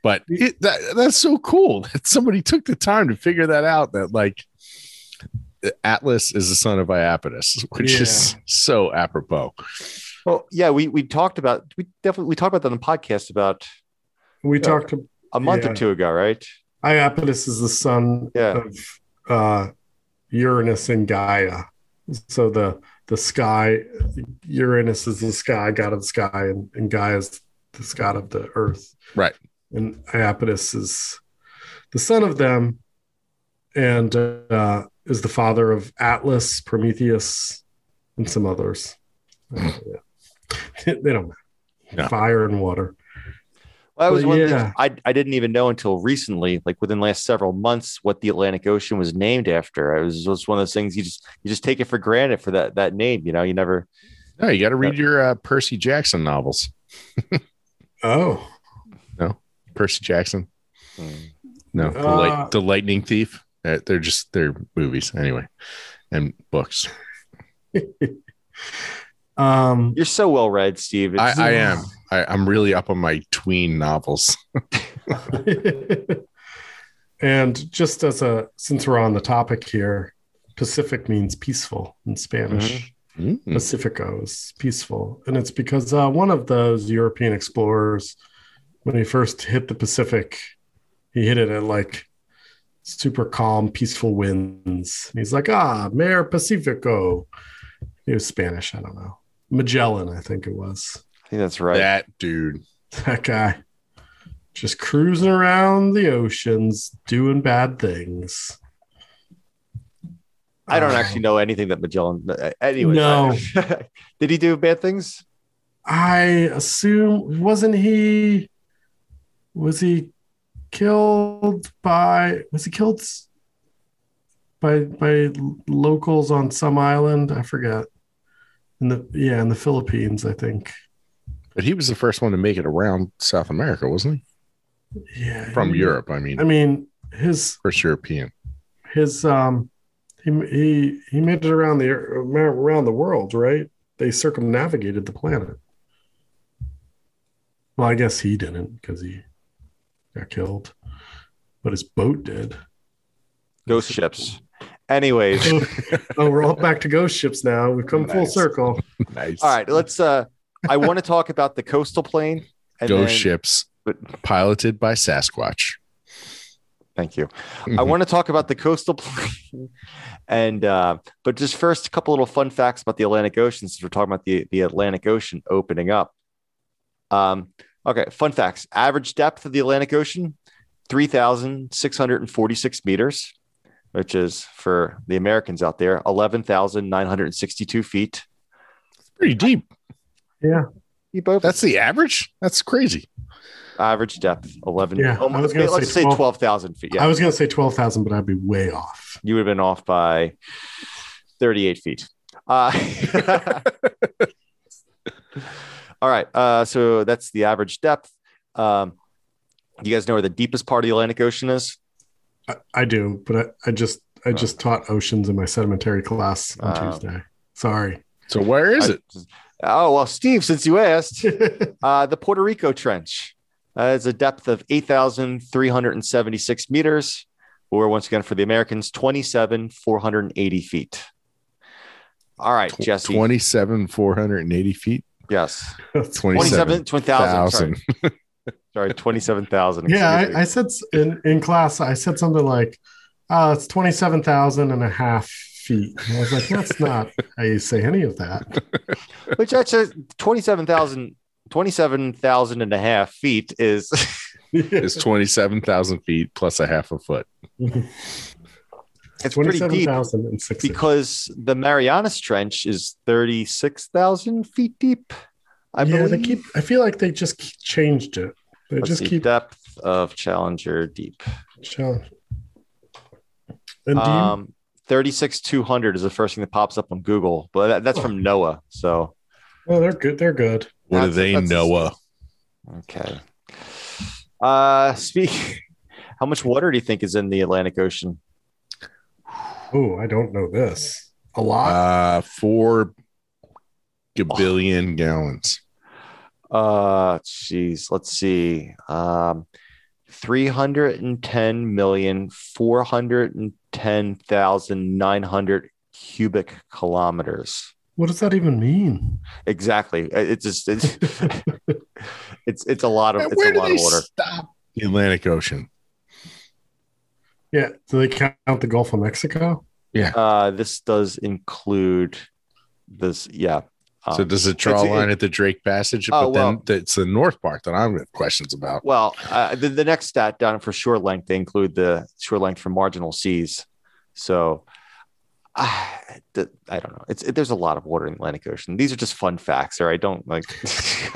but it, that that's so cool that somebody took the time to figure that out. That like Atlas is the son of Iapetus, which is so apropos. Well, yeah, we we talked about we definitely we talked about that on the podcast about we talked to a month Yeah. or two ago, right? Iapetus is the son Yeah. of uh, Uranus and Gaia. So the the sky, Uranus is the sky, god of the sky, and, and Gaia is the god of the earth. Right. And Iapetus is the son of them, and uh, is the father of Atlas, Prometheus, and some others. Yeah. they don't matter. No. Fire and water. Well, that was But one thing. I I didn't even know until recently, like within the last several months, what the Atlantic Ocean was named after. It was just one of those things you just you just take it for granted for that that name. You know, you never. No, you got to read your uh, Percy Jackson novels. Oh, no, Percy Jackson. No, the, Uh, light, the Lightning Thief. Uh, they're just they're movies anyway, and books. um, You're so well read, Steve. I, I am. I, I'm really up on my tween novels. and just as a since we're on the topic here, Pacific means peaceful in Spanish. Mm. Pacifico is peaceful, and it's because uh, one of those European explorers, when he first hit the Pacific, he hit it at like super calm, peaceful winds. And he's like, "Ah, Mare Pacifico." He was Spanish. I don't know. Magellan, I think it was. I think that's right. That dude. That guy just cruising around the oceans doing bad things. I don't Uh, actually know anything that Magellan. uh, Anyway, No. did he do bad things? I assume wasn't he was he killed by was he killed by by locals on some island? I forget. In the yeah, in the Philippines, I think. But he was the first one to make it around South America, wasn't he? Yeah, From he- Europe, I mean, I mean, his first European. his um, he he he made it around the around the world, right? They circumnavigated the planet. Well, I guess he didn't because he got killed, but his boat did. Ghost ships. Anyways, oh, we're all back to ghost ships now. We've come full circle. Nice. all right, let's. uh I want to talk about the coastal plain. and Ghost then- ships but- piloted by Sasquatch. Thank you. I want to talk about the coastal plain, and uh, but just first, a couple little fun facts about the Atlantic Ocean. Since we're talking about the the Atlantic Ocean opening up. Um, okay, fun facts. Average depth of the Atlantic Ocean, three thousand six hundred and forty six meters, which is for the Americans out there, eleven thousand nine hundred sixty two feet. It's pretty deep. Deep open. That's the average. That's crazy. average depth, eleven. Yeah, I was gonna let's say say 12 twelve thousand feet. Yeah, I was gonna say twelve thousand, but I'd be way off. you would have been off by 38 feet. Uh, all right. Uh, so that's the average depth. Um, you guys know where the deepest part of the Atlantic Ocean is? I, I do, but I, I just I just taught oceans in my sedimentary class on Oh. Tuesday. Sorry. So where is I- it? Oh, well, Steve, since you asked, uh, the Puerto Rico Trench uh, is a depth of 8,376 meters, or once again for the Americans, 27,480 feet. All right, Jesse. 27, 480 feet. Yes. That's 27 27, 20,000. Sorry. Sorry, 27,000. yeah. I, I said in, in class, I said something like, oh, it's 27,000 and a half feet. And I was like, that's not how you say any of that. Which that's a 27,000 27,000 and a half feet is It's 27,000 feet plus a half a foot. it's pretty deep 27,006. because the Marianas Trench is 36,000 feet deep. I yeah, believe. they keep, I feel like they just keep- changed it. They Let's just see, keep depth of Challenger deep. challenge. And do Um, 36,200 is the first thing that pops up on Google, but that, that's from NOAA. So, oh, they're good. They're good. What do That's- they that's- Noah? okay. Uh, speak. How much water do you think is in the Atlantic Ocean? Oh, I don't know this. A lot. Uh, four gabillion gallons. Uh, geez, let's see. Um, 310 million, 410,900 cubic kilometers. what does that even mean? Exactly. It's just, it's, it's, it's a lot of, it's a lot of water. stop the Atlantic Ocean? Yeah. Do they count the Gulf of Mexico? Yeah. Uh, this does include this. Yeah. So Um, does it draw a it's- line at the Drake Passage? Oh, but then it's the north part that I'm have questions about. Well, uh, the, the next stat down for shore length, they include the shore length for marginal seas. So uh, the, I don't know. It's it, there's a lot of water in the Atlantic Ocean. These are just fun facts, or I don't like. it's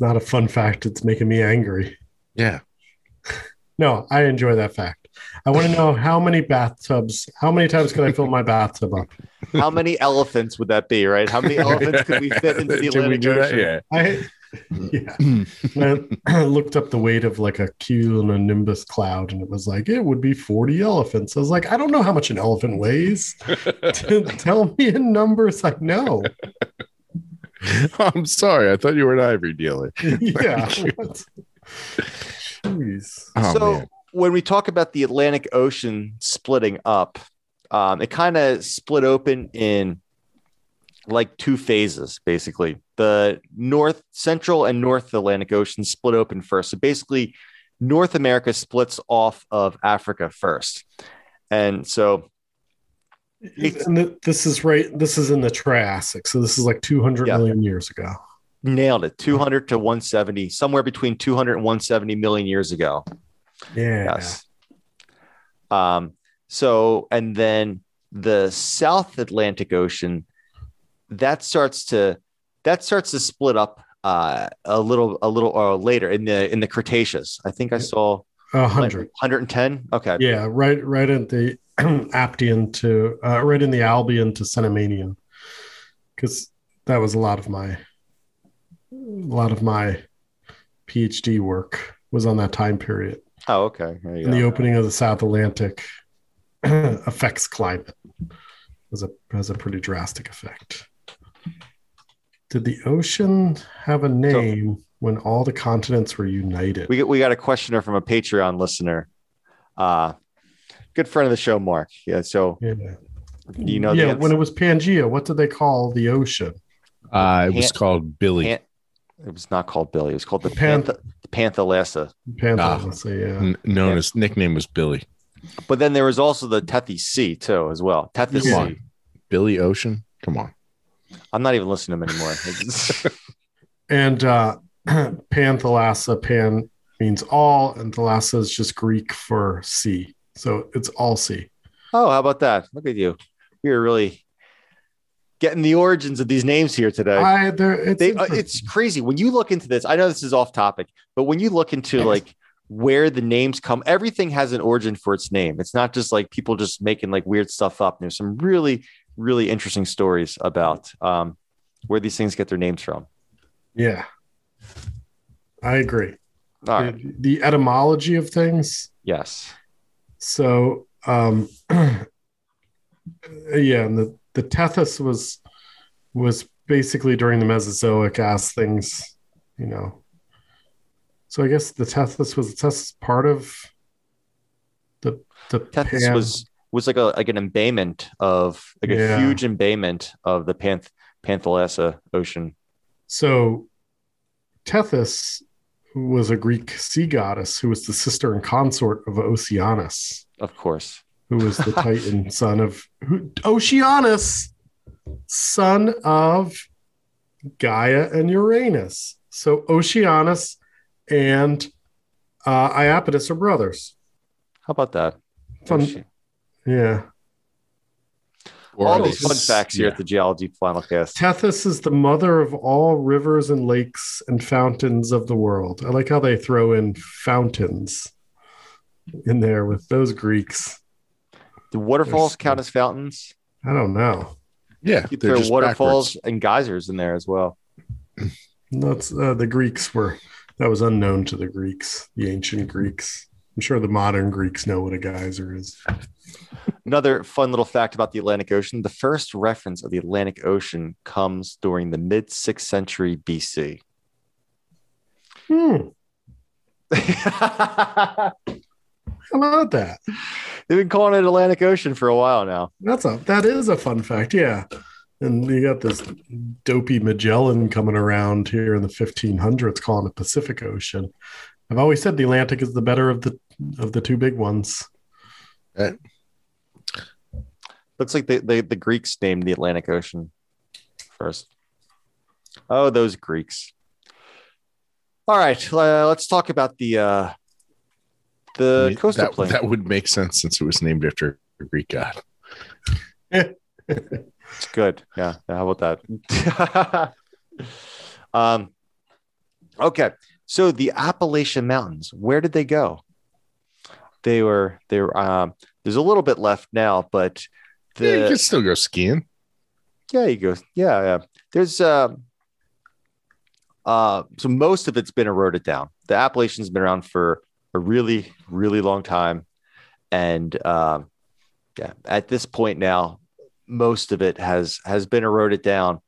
not a fun fact. It's making me angry. Yeah. No, I enjoy that fact. I want to know how many bathtubs, how many times can I fill my bathtub up? How many elephants would that be? Right? How many elephants could we fit into the Did Atlantic? Ocean? Yeah. I, yeah. I looked up the weight of like a cumulonimbus cloud and it was like, it would be 40 elephants. I was like, I don't know how much an elephant weighs. Tell me in numbers I know. I'm sorry. I thought you were an ivory dealer. yeah. Jeez. Oh, so man. When we talk about the Atlantic Ocean splitting up, um, it kind of split open in like two phases, basically. The North Central and North Atlantic Ocean split open first. So basically, North America splits off of Africa first. And so And th- this is right. This is in the Triassic. So this is like two hundred Yeah. million years ago. nailed it 200 to 170, somewhere between 200 and 170 million years ago. Yeah. Yes. Um, so, and then the South Atlantic Ocean, that starts to that starts to split up uh, a little a little uh, later in the in the Cretaceous. I think I saw A hundred. 110. Okay. Yeah. Right. Right at the Aptian to uh, right in the Albian to Cenomanian. because that was a lot of my a lot of my PhD work was on that time period. Oh, okay. There you And the opening of the South Atlantic affects climate. Has a has a pretty drastic effect. Did the ocean have a name when all the continents were united? We got we got a questioner from a Patreon listener. Uh good friend of the show, Mark. Yeah. So yeah, you know yeah. answer? When it was Pangea, what did they call the ocean? Uh, it was Pan- called Billy. Pan- it was not called Billy. It was called the Panth- Pantha, the Panthalassa. Panther. Ah. yeah. N- known Yeah. as nickname was Billy. But then there was also the Tethys Sea too, as well. Tethys Yeah. Sea. Billy Ocean. Come on. I'm not even listening to him anymore. And uh, Panthalassa, pan means all, and thalassa is just Greek for sea. So it's all sea. oh, how about that? Look at you. You're really getting the origins of these names here today. I, it's, they, uh, it's crazy when you look into this. I know this is off topic, but when you look into like where the names come, everything has an origin for its name. It's not just like people just making like weird stuff up. There's some really, really interesting stories about um, where these things get their names from. yeah. I agree. All right. The, the etymology of things. Yes. So um yeah, and the, the tethys was was basically during the Mesozoic as things, you know. So I guess the tethys was the tethys part of the the Tethys pan- was was like a like an embayment of like Yeah. a huge embayment of the Panth Panthalassa Ocean. So Tethys was a Greek sea goddess who was the sister and consort of Oceanus, Of course. Who was the Titan son of who, Oceanus, son of Gaia and Uranus. So Oceanus and uh, Iapetus are brothers. How about that? Fun, yeah. All these fun facts here yeah. at the Geology Flannelcast. Tethys is the mother of all rivers and lakes and fountains of the world. I like how they throw in fountains in there with those Greeks. Do waterfalls There's- count as fountains? I don't know. Yeah, You they're throw just waterfalls backwards. and geysers in there as well. That's uh, the Greeks were that was unknown to the Greeks, the ancient Greeks. I'm sure the modern Greeks know what a geyser is. Another fun little fact about the Atlantic Ocean the first reference of the Atlantic Ocean comes during the mid 6th century BC. Hmm. How about that? Been calling it Atlantic Ocean for a while now. That's a that is a fun fact, yeah. And you got this dopey Magellan coming around here in the 1500s, calling it Pacific Ocean. I've always said the Atlantic is the better of the of the two big ones. Right. Looks like the, the, the Greeks named the Atlantic Ocean first. Oh, those Greeks. All right, uh, let's talk about the uh, I the mean, coastal that, plain. that would make sense since it was named after a Greek god. It's good. Yeah. How about that? um, okay. So the Appalachian Mountains, where did they go? They were they were um there's a little bit left now, but Yeah, you the can still go skiing. yeah, you go. Yeah, yeah. There's uh uh so most of it's been eroded down. The Appalachian's been around for a really, really long time. And um yeah, at this point now, most of it has has been eroded down.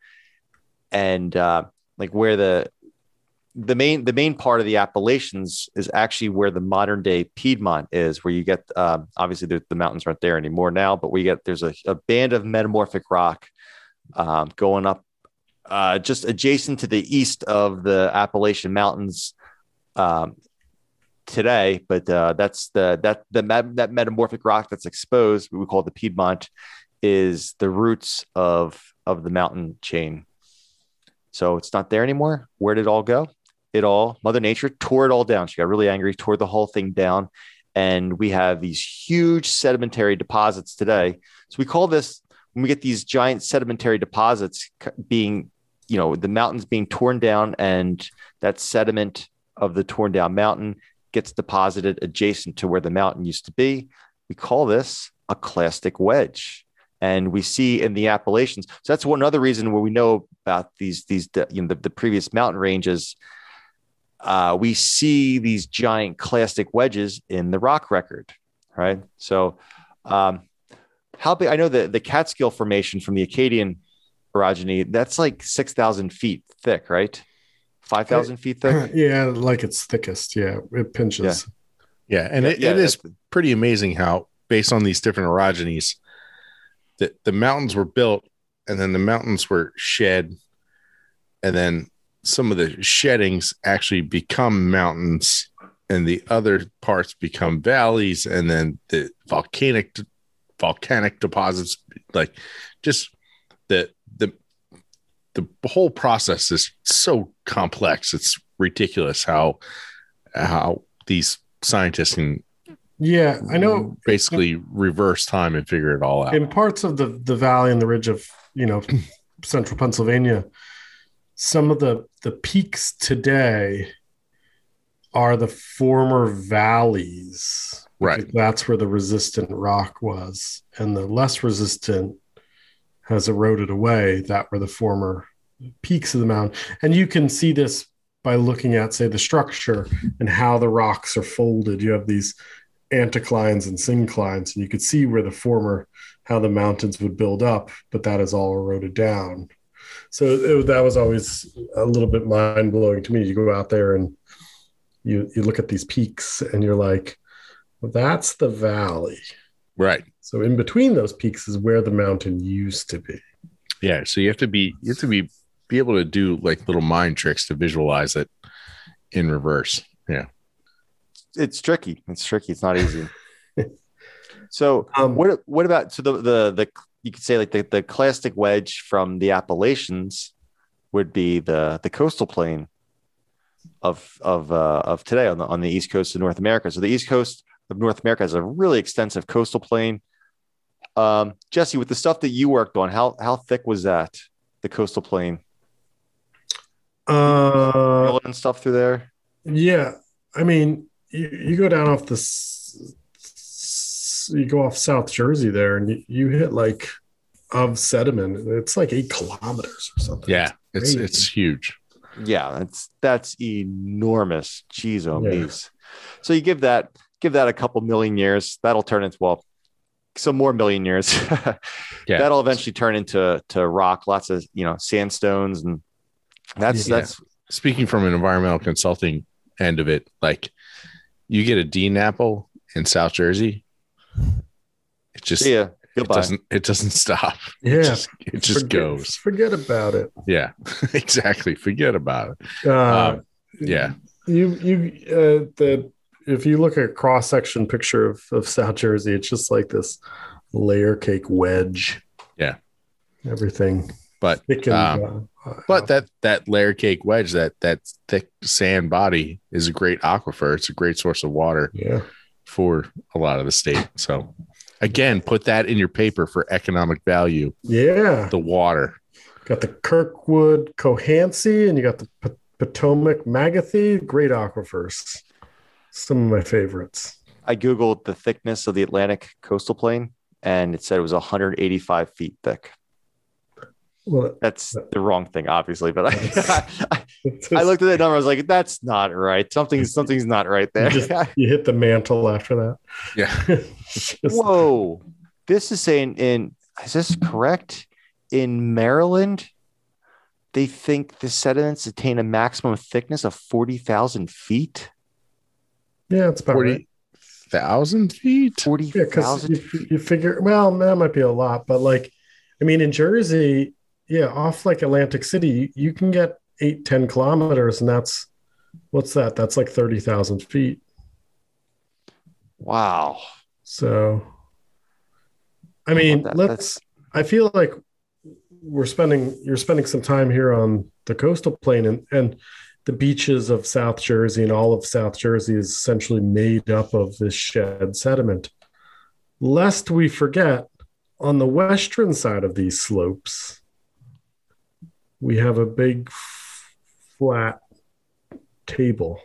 And uh like where the the main the main part of the Appalachians is actually where the modern day Piedmont is, where you get um, obviously the, the mountains aren't there anymore now, but we get there's a, a band of metamorphic rock um, going up uh, just adjacent to the east of the Appalachian Mountains um, today. But uh, that's the that the that metamorphic rock that's exposed, we call the Piedmont, is the roots of of the mountain chain. So it's not there anymore. Where did it all go? It all Mother Nature tore it all down. She got really angry, tore the whole thing down, and we have these huge sedimentary deposits today. So we call this when we get these giant sedimentary deposits being, you know, the mountains being torn down, and that sediment of the torn down mountain gets deposited adjacent to where the mountain used to be. We call this a clastic wedge. and we see in the Appalachians. So that's one other reason where we know about these these you know the, the previous mountain ranges. Uh, we see these giant clastic wedges in the rock record, right? So, um, how big? I know the the Catskill Formation from the Acadian orogeny. That's like six thousand feet thick, right? Five thousand feet thick. yeah, like it's thickest. Yeah, it pinches. Yeah, and Yeah, it, yeah, it is pretty amazing how, based on these different orogenies, that the mountains were built, and then the mountains were shed, and then some of the sheddings actually become mountains, and the other parts become valleys, and then the volcanic volcanic deposits, like just the the the whole process is so complex. It's ridiculous how how these scientists can Yeah, I know. basically reverse time and figure it all out. in parts of the the valley and the ridge of you know central Pennsylvania, some of the the peaks today are the former valleys. Right. That's where the resistant rock was, and the less resistant has eroded away. That were the former peaks of the mountain, and you can see this by looking at, say, the structure and how the rocks are folded. You have these anticlines and synclines, and you could see where the former how the mountains would build up, but that is all eroded down. So it, that was always a little bit mind blowing to me. You go out there and you you look at these peaks, and you're like, well, "That's the valley." Right. So in between those peaks is where the mountain used to be. Yeah. So you have to be you have to be be able to do like little mind tricks to visualize it in reverse. Yeah. it's tricky. It's tricky. It's not easy. so Um, what what about so the the the you could say like the, the clastic wedge from the Appalachians would be the the coastal plain of of uh, of today on the on the east coast of North America. So the east coast of North America has a really extensive coastal plain. Um, Jesse, with the stuff that you worked on, how how thick was that? The coastal plain, Uh, and stuff through there. Yeah, I mean, you, you go down off the, you go off South Jersey there, and you, you hit like of sediment. It's like eight kilometers or something. Yeah. It's crazy. it's huge. Yeah, that's that's enormous. Jeez, oh Yeah. So you give that give that a couple million years, that'll turn into well, some more million years. Yeah. That'll eventually turn into to rock, lots of you know sandstones, and that's Yeah. that's Speaking from an environmental consulting end of it, like you get a Dean apple in South Jersey, it just yeah. ya. it doesn't it doeses't stop. It Yeah, just, it just forget, goes. Forget about it. Yeah. exactly. Forget about it. Uh, Um, yeah. you you uh, the if you look at a cross section picture of, of South Jersey, it's just like this layer cake wedge. Yeah. everything But thick and, um, uh, But that that layer cake wedge, that that thick sand body, is a great aquifer. It's a great source of water yeah, for a lot of the state. So, again, put that in your paper for economic value. yeah. The water. Got the Kirkwood Cohansey, and you got the P- Potomac Magothy. Great aquifers. Some of my favorites. I googled the thickness of the Atlantic coastal plain, and it said it was 185 feet thick. Well, That's uh, the wrong thing, obviously, but I, I, I looked at that number. I was like, "That's not right. Something's something's not right you, there." just- you hit the mantle after that. Yeah. Just- Whoa. This is saying in is this correct? In Maryland, they think the sediments attain a maximum thickness of 40,000 feet. yeah, it's about right. 40,000 feet? Yeah, because 40,000 you, you figure, well, that might be a lot, but like, I mean, in Jersey, yeah, off like Atlantic City, you, can get eight, 10 kilometers, and that's what's that? That's like 30,000 feet. Wow. So, I mean, That- let's, I feel like we're spending, you're spending some time here on the coastal plain and, and the beaches of South Jersey and all of South Jersey is essentially made up of this shed sediment. Lest we forget, on the western side of these slopes, we have a big f- flat table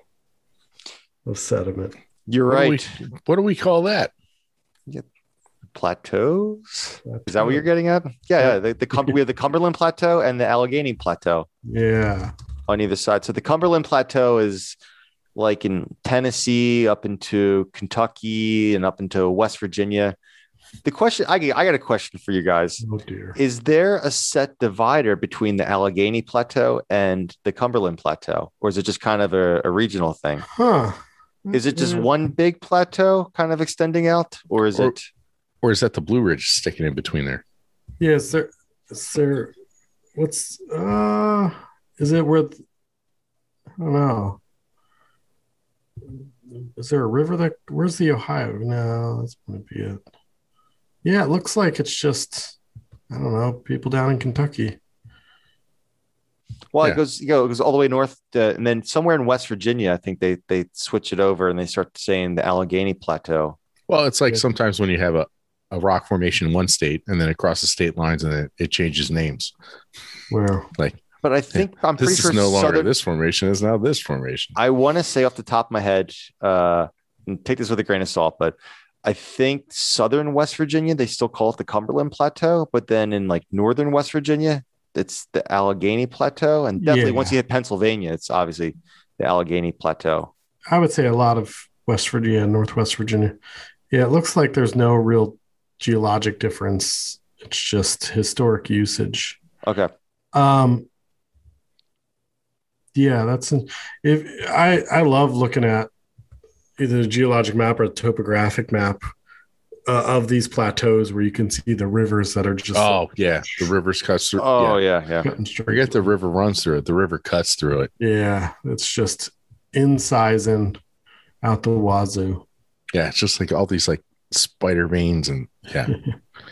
of sediment. You're What do we- right. What do we call that? plateaus. Is that what you're getting at? Yeah, yeah. The, the Cum- we have the Cumberland Plateau and the Allegheny Plateau Yeah. on either side. So the Cumberland Plateau is like in Tennessee, up into Kentucky, and up into West Virginia. The question I, I got a question for you guys. Oh dear. Is there a set divider between the Allegheny Plateau and the Cumberland Plateau, or is it just kind of a, a regional thing? Huh. Is it just Yeah. one big plateau kind of extending out, or is Or- it? Or is that the Blue Ridge sticking in between there? Yeah, is there is there what's uh is it where I don't know. Is there a river that where's the Ohio? No, that's gonna be it. Yeah, it looks like it's just I don't know, people down in Kentucky. Well, Yeah. it goes, you know, it goes all the way north, to, and then somewhere in West Virginia, I think they they switch it over and they start saying the Allegheny Plateau. Well, it's like Yeah. sometimes when you have a, a rock formation in one state and then it crosses state lines and it, it changes names. Where like But I think I'm pretty This sure is no longer southern. this formation, is now this formation. I want to say off the top of my head, uh, and take this with a grain of salt, but I think southern West Virginia they still call it the Cumberland Plateau, but then in like northern West Virginia, it's the Allegheny Plateau, and definitely Yeah. once you hit Pennsylvania, it's obviously the Allegheny Plateau. I would say a lot of West Virginia and Northwest Virginia. Yeah, it looks like there's no real geologic difference. It's just historic usage. Okay. Um, yeah, that's an, if I I love looking at either the geologic map or a topographic map uh, of these plateaus where you can see the rivers that are just Oh, yeah. The rivers cuts through. Oh yeah. yeah, yeah. cutting straight. Forget the river runs through it. The river cuts through it. Yeah, it's just incising out the wazoo. Yeah. It's just like all these like spider veins and yeah.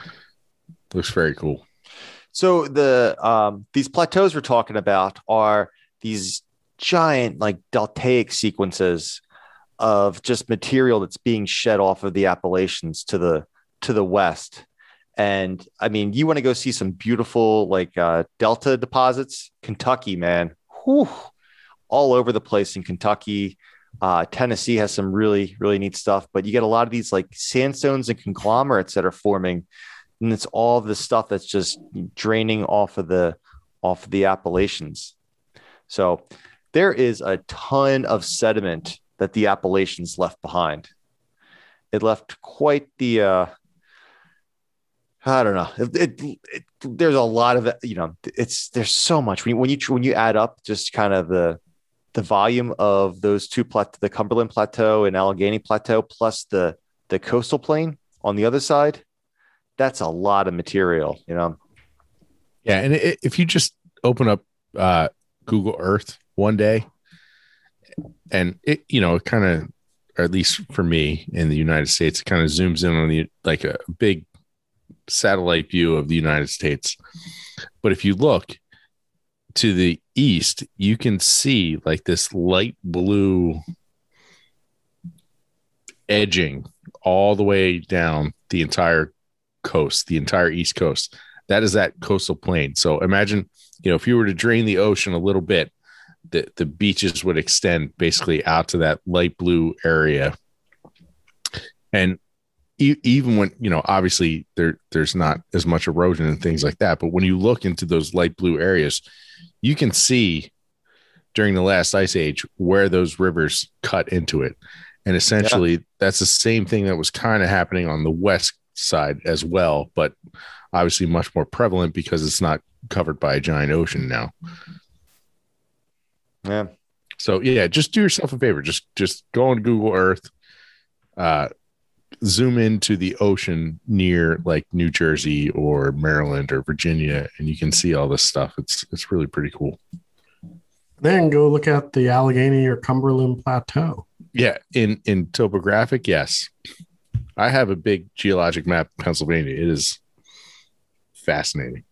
Looks very cool. So the um, these plateaus we're talking about are these giant like deltaic sequences of just material that's being shed off of the Appalachians to the to the west. And I mean, you want to go see some beautiful like uh, delta deposits, Kentucky, man, Whew. all over the place in Kentucky. Uh, Tennessee has some really really neat stuff, but you get a lot of these like sandstones and conglomerates that are forming and it's all the stuff that's just draining off of the off of the Appalachians. So there is a ton of sediment that the Appalachians left behind. It left quite the uh I don't know. It, it, it- there's a lot of you know, it's there's so much when you when you when you add up just kind of the the volume of those two the Cumberland Plateau and Allegheny Plateau plus the the coastal plain on the other side that's a lot of material, you know. Yeah, and if you just open up uh, Google Earth one day, and it, you know, it kind of, or at least for me in the United States, it kind of zooms in on the like a big satellite view of the United States. But if you look to the east, you can see like this light blue edging all the way down the entire coast, the entire east coast. That is that coastal plain. So imagine, you know, if you were to drain the ocean a little bit, the, the beaches would extend basically out to that light blue area. And e- even when, you know, obviously there there's not as much erosion and things like that, but when you look into those light blue areas, you can see during the last ice age where those rivers cut into it. And essentially that's the same thing that was kind of happening on the west side as well, but obviously much more prevalent because it's not covered by a giant ocean now. Yeah. So yeah, just do yourself a favor. Just just go on Google Earth, uh, zoom into the ocean near like New Jersey or Maryland or Virginia, and you can see all this stuff. It's it's really pretty cool. Then go look at the Allegheny or Cumberland Plateau. Yeah, in in topographic, yes. I have a big geologic map of Pennsylvania. It is fascinating.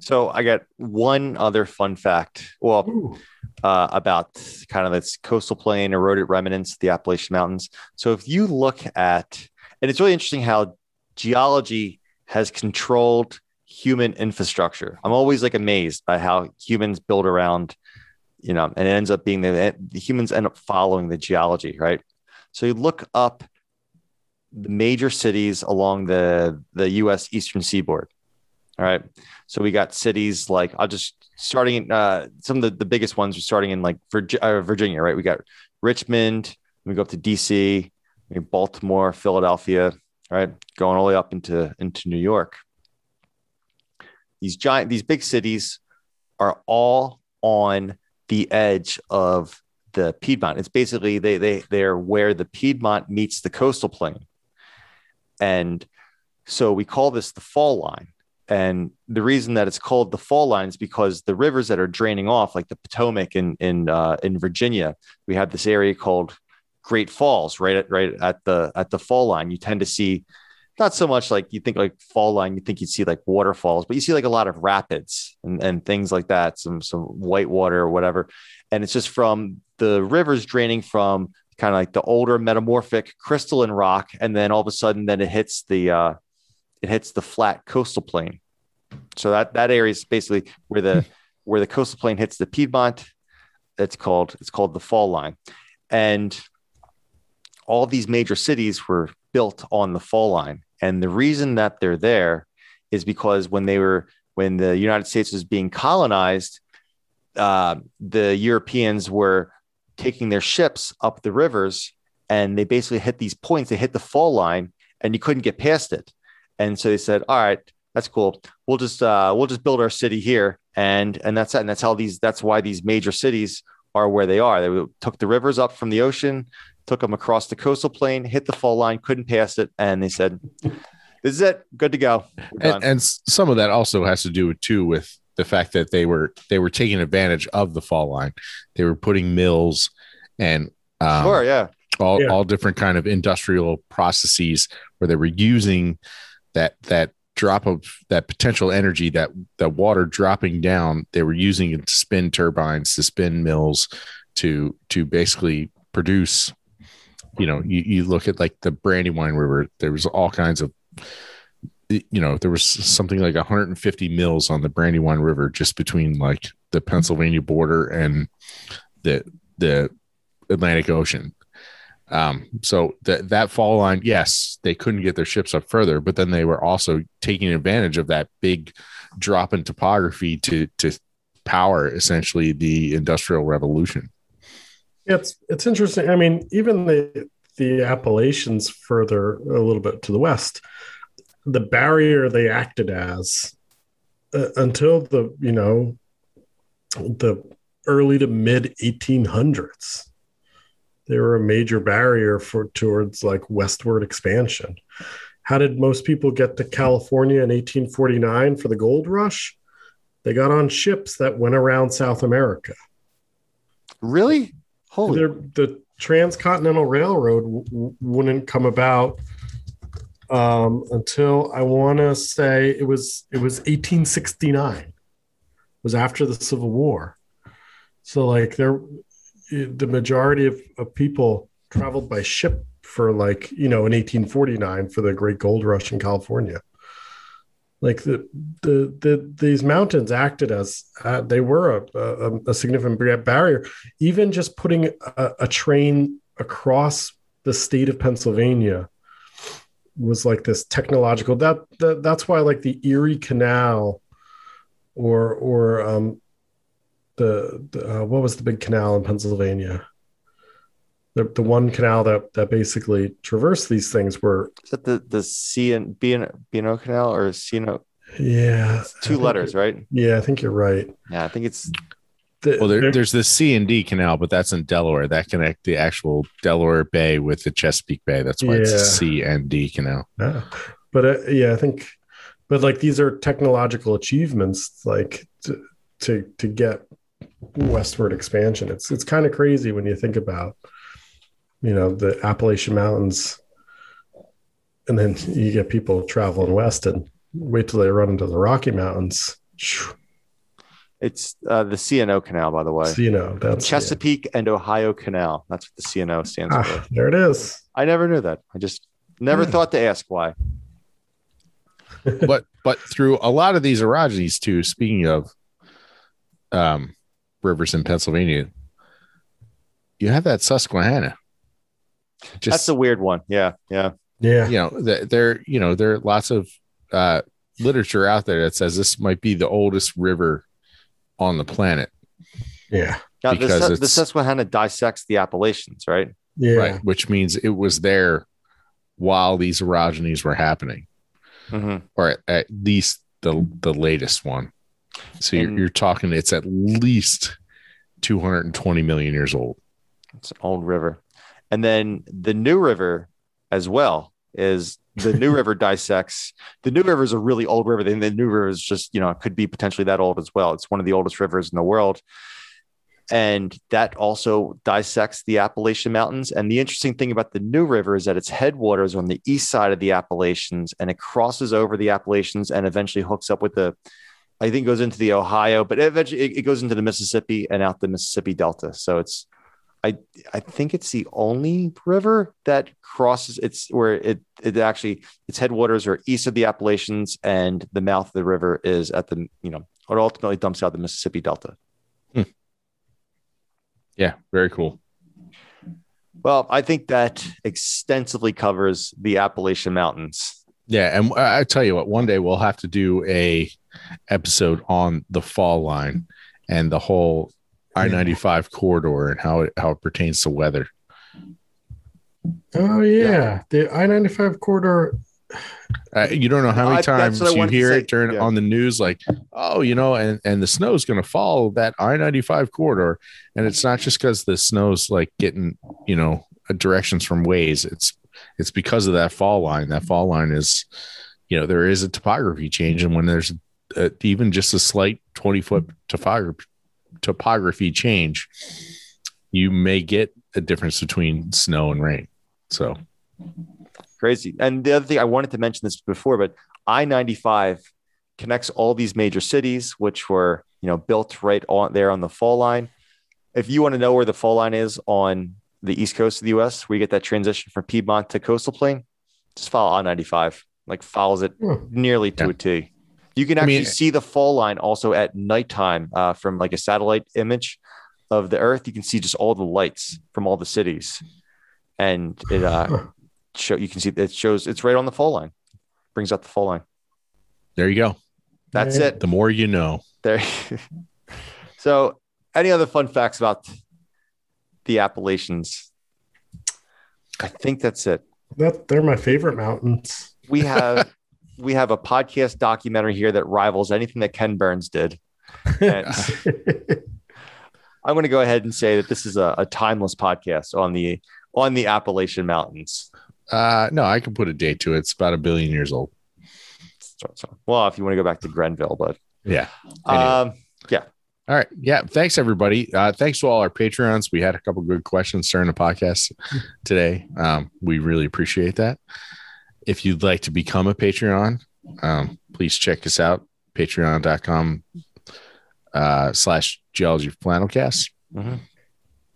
So I got one other fun fact. Well, Ooh. Uh, about kind of this coastal plain eroded remnants the Appalachian Mountains. So if you look at, and it's really interesting how geology has controlled human infrastructure. I'm always like amazed by how humans build around, you know, and it ends up being the, the humans end up following the geology, right? So you look up the major cities along the the U.S. eastern seaboard. All right, so we got cities like I'll just starting in uh, some of the, the biggest ones are starting in like uh, Virginia, right? We got Richmond, we go up to D.C., Baltimore, Philadelphia, right, going all the way up into into New York. These giant, these big cities are all on the edge of the Piedmont. It's basically they they they're where the Piedmont meets the coastal plain. And so we call this the fall line. And the reason that it's called the fall line is because the rivers that are draining off, like the Potomac in in uh, in Virginia, we have this area called Great Falls, right at right at the at the fall line. You tend to see not so much like you think like fall line, you think you'd see like waterfalls, but you see like a lot of rapids and, and things like that, some some white water or whatever. And it's just from the rivers draining from kind of like the older metamorphic crystalline rock, and then all of a sudden, then it hits the uh, it hits the flat coastal plain. So that that area is basically where the where the coastal plain hits the Piedmont. It's called it's called the fall line, and all these major cities were built on the fall line. And the reason that they're there is because when they were when the United States was being colonized, uh, the Europeans were taking their ships up the rivers, and they basically hit these points. They hit the fall line, and you couldn't get past it. And so they said, "All right, that's cool. We'll just uh, we'll just build our city here, and and that's it. And that's how these. That's why these major cities are where they are. They took the rivers up from the ocean, took them across the coastal plain, hit the fall line, couldn't pass it, and they said, "This is it. Good to go." And, and some of that also has to do with too with the fact that they were they were taking advantage of the fall line. They were putting mills and um, sure, yeah. all, Yeah. all different kind of industrial processes where they were using that that drop of that potential energy that that water dropping down they were using it to spin turbines to spin mills to to basically produce you know you, you look at like the brandywine river there was all kinds of you know there was something like 150 mills on the brandywine river just between like the pennsylvania border and the the atlantic ocean um, so that that fall line, yes, they couldn't get their ships up further, but then they were also taking advantage of that big drop in topography to to power essentially the industrial revolution. It's it's interesting. I mean, even the the Appalachians further a little bit to the west, the barrier they acted as uh, until the you know the early to mid 1800s they were a major barrier for towards like westward expansion how did most people get to california in 1849 for the gold rush they got on ships that went around south america Really? Holy. the transcontinental railroad w- wouldn't come about um, until I want to say it was it was 1869. It was after the Civil War. So like there, the majority of, of people traveled by ship for like you know in 1849 for the Great Gold Rush in California. Like the the, the these mountains acted as uh, they were a, a, a significant barrier even just putting a, a train across the state of Pennsylvania was like this technological that, that that's why like the Erie Canal or or um the, the uh, what was the big canal in Pennsylvania the, the one canal that that basically traversed these things were Is that the the C and B and B and O canal or C and O? yeah I Two letters, right? yeah I think you're right Yeah, I think it's The- Well, there, there- there's the C and D canal, but that's in Delaware. That connect the actual Delaware Bay with the Chesapeake Bay. That's why it's Yeah. a C and D canal. Yeah. But uh, yeah, I think, but like these are technological achievements, like to to, to get westward expansion. It's it's kind of crazy when you think about, you know, the Appalachian Mountains, and then you get people traveling west and wait till they run into the Rocky Mountains. It's uh, the CNO canal, by the way. CNO, that's Chesapeake and Ohio Canal. That's what the CNO stands Ah, for. there it is. I never knew that. I just never Yeah. thought to ask why. but but through a lot of these orogenies too. Speaking of um, rivers in Pennsylvania, you have that Susquehanna. Just That's a weird one. Yeah, yeah. Yeah. you know th- there you know there are lots of uh literature out there that says this might be the oldest river on the planet Yeah. Now, the, Because Sus- the Susquehanna dissects the Appalachians, right? Yeah. right which means it was there while these orogenies were happening Mm-hmm. or at, at least the the latest one so you're, you're talking it's at least 220 million years old It's an old river. And then the New River as well is the New River dissects. The New River is a really old river. And the New River is just, you know, it could be potentially that old as well. It's one of the oldest rivers in the world. And that also dissects the Appalachian Mountains. And the interesting thing about the New River is that its headwaters are on the east side of the Appalachians and it crosses over the Appalachians and eventually hooks up with the, I think it goes into the Ohio, but eventually it, it goes into the Mississippi and out the Mississippi Delta. So it's, I I think it's the only river that crosses it's where it it actually its headwaters are east of the Appalachians and the mouth of the river is at the you know it ultimately dumps out the Mississippi Delta. Hmm. yeah very cool Well, I think that extensively covers the Appalachian Mountains. yeah and I tell you what one day we'll have to do a episode on the fall line and the whole i-95 corridor and how it how it pertains to weather Oh yeah. The I ninety five corridor. Uh, you don't know how many I- times I you hear it during Yeah. on the news, like, oh, you know, and and the snow's going to follow that I ninety five corridor, and it's not just because the snow's like getting, you know, uh, directions from Waze. It's it's because of that fall line. That fall line is, you know, there is a topography change, and when there's uh even just a slight twenty foot topography topography change, you may get a difference between snow and rain. So Crazy. And the other thing I wanted to mention this before, but I 95 connects all these major cities, which were, you know, built right on there on the fall line. If you want to know where the fall line is on the east coast of the US, where you get that transition from Piedmont to coastal plain, just follow I 95, like follows it Hmm. nearly to Yeah. a T. You can I actually mean- see the fall line also at nighttime uh, from like a satellite image of the earth. You can see just all the lights from all the cities. And it, uh, show you can see it shows it's right on the fall line brings up the fall line there you go. that's Yeah. it The more you know. there so any other fun facts about the appalachians i think that's it That they're my favorite mountains. we have we have a podcast documentary here that rivals anything that ken burns did i'm going to go ahead and say that this is a, a timeless podcast on the on the appalachian mountains Uh, no, I can put a date to it. It's about a billion years old. well if you want to go back to grenville but Yeah. Anyway. um All right. Yeah. Thanks, everybody. Uh, thanks to all our Patreons. We had a couple good questions during the podcast today. Um, we really appreciate that. If you'd like to become a Patreon, um, please check us out. Patreon.com uh, slash geology flannelcast. Mhm.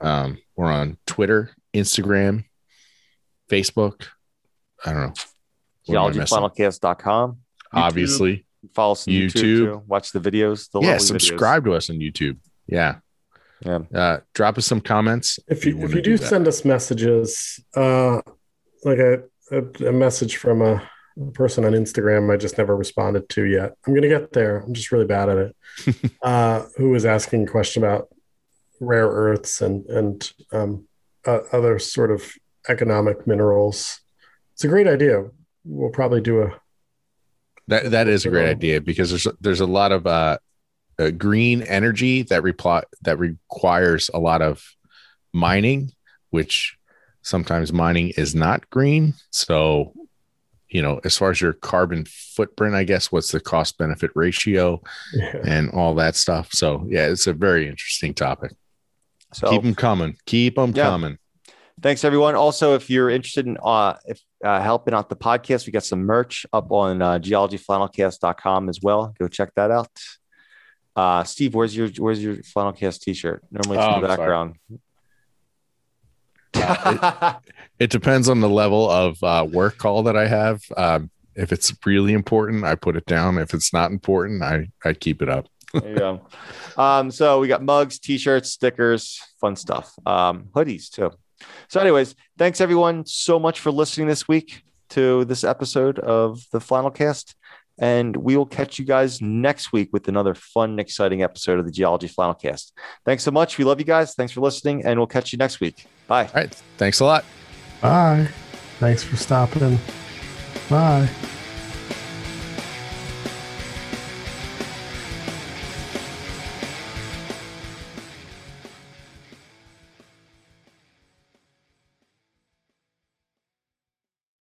Um, we're on Twitter, Instagram, Facebook. I don't know. What am I missing? geologyflannelcast.com. Obviously. Follow us on YouTube. YouTube. too. Watch the videos. The yeah. lovely Subscribe to us on YouTube. Yeah. Yeah. Uh, drop us some comments. if you if wanna you do that. send us messages, uh, like a, a, a message from a, a person on Instagram, I just never responded to yet. I'm gonna get there. I'm just really bad at it. uh, who was asking a question about rare earths and and um, uh, other sort of economic minerals? It's a great idea. We'll probably do a That that is a great idea because there's there's a lot of uh, uh green energy that reply that requires a lot of mining, which sometimes mining is not green. So, you know, as far as your carbon footprint, I guess what's the cost benefit ratio yeah. and all that stuff. So, yeah, it's a very interesting topic. So Keep them coming. Keep them Yeah. coming. thanks everyone. Also, if you're interested in uh, if uh, helping out the podcast, we got some merch up on uh, geologyflannelcast.com as well. Go check that out. Uh, Steve, where's your where's your flannelcast t-shirt? Normally it's Oh, in the I'm sorry. Background. It depends on the level of uh, work call that I have. Um, if it's really important, I put it down. If it's not important, I, I keep it up. There you go. Um, so we got mugs, t-shirts, stickers, fun stuff. Um, hoodies too. So, anyways, thanks everyone so much for listening this week to this episode of the Flannel Cast. And we will catch you guys next week with another fun and exciting episode of the Geology Flannel Cast. Thanks so much. We love you guys. Thanks for listening, and we'll catch you next week. Bye. All right. Thanks a lot. Bye. Thanks for stopping. Bye.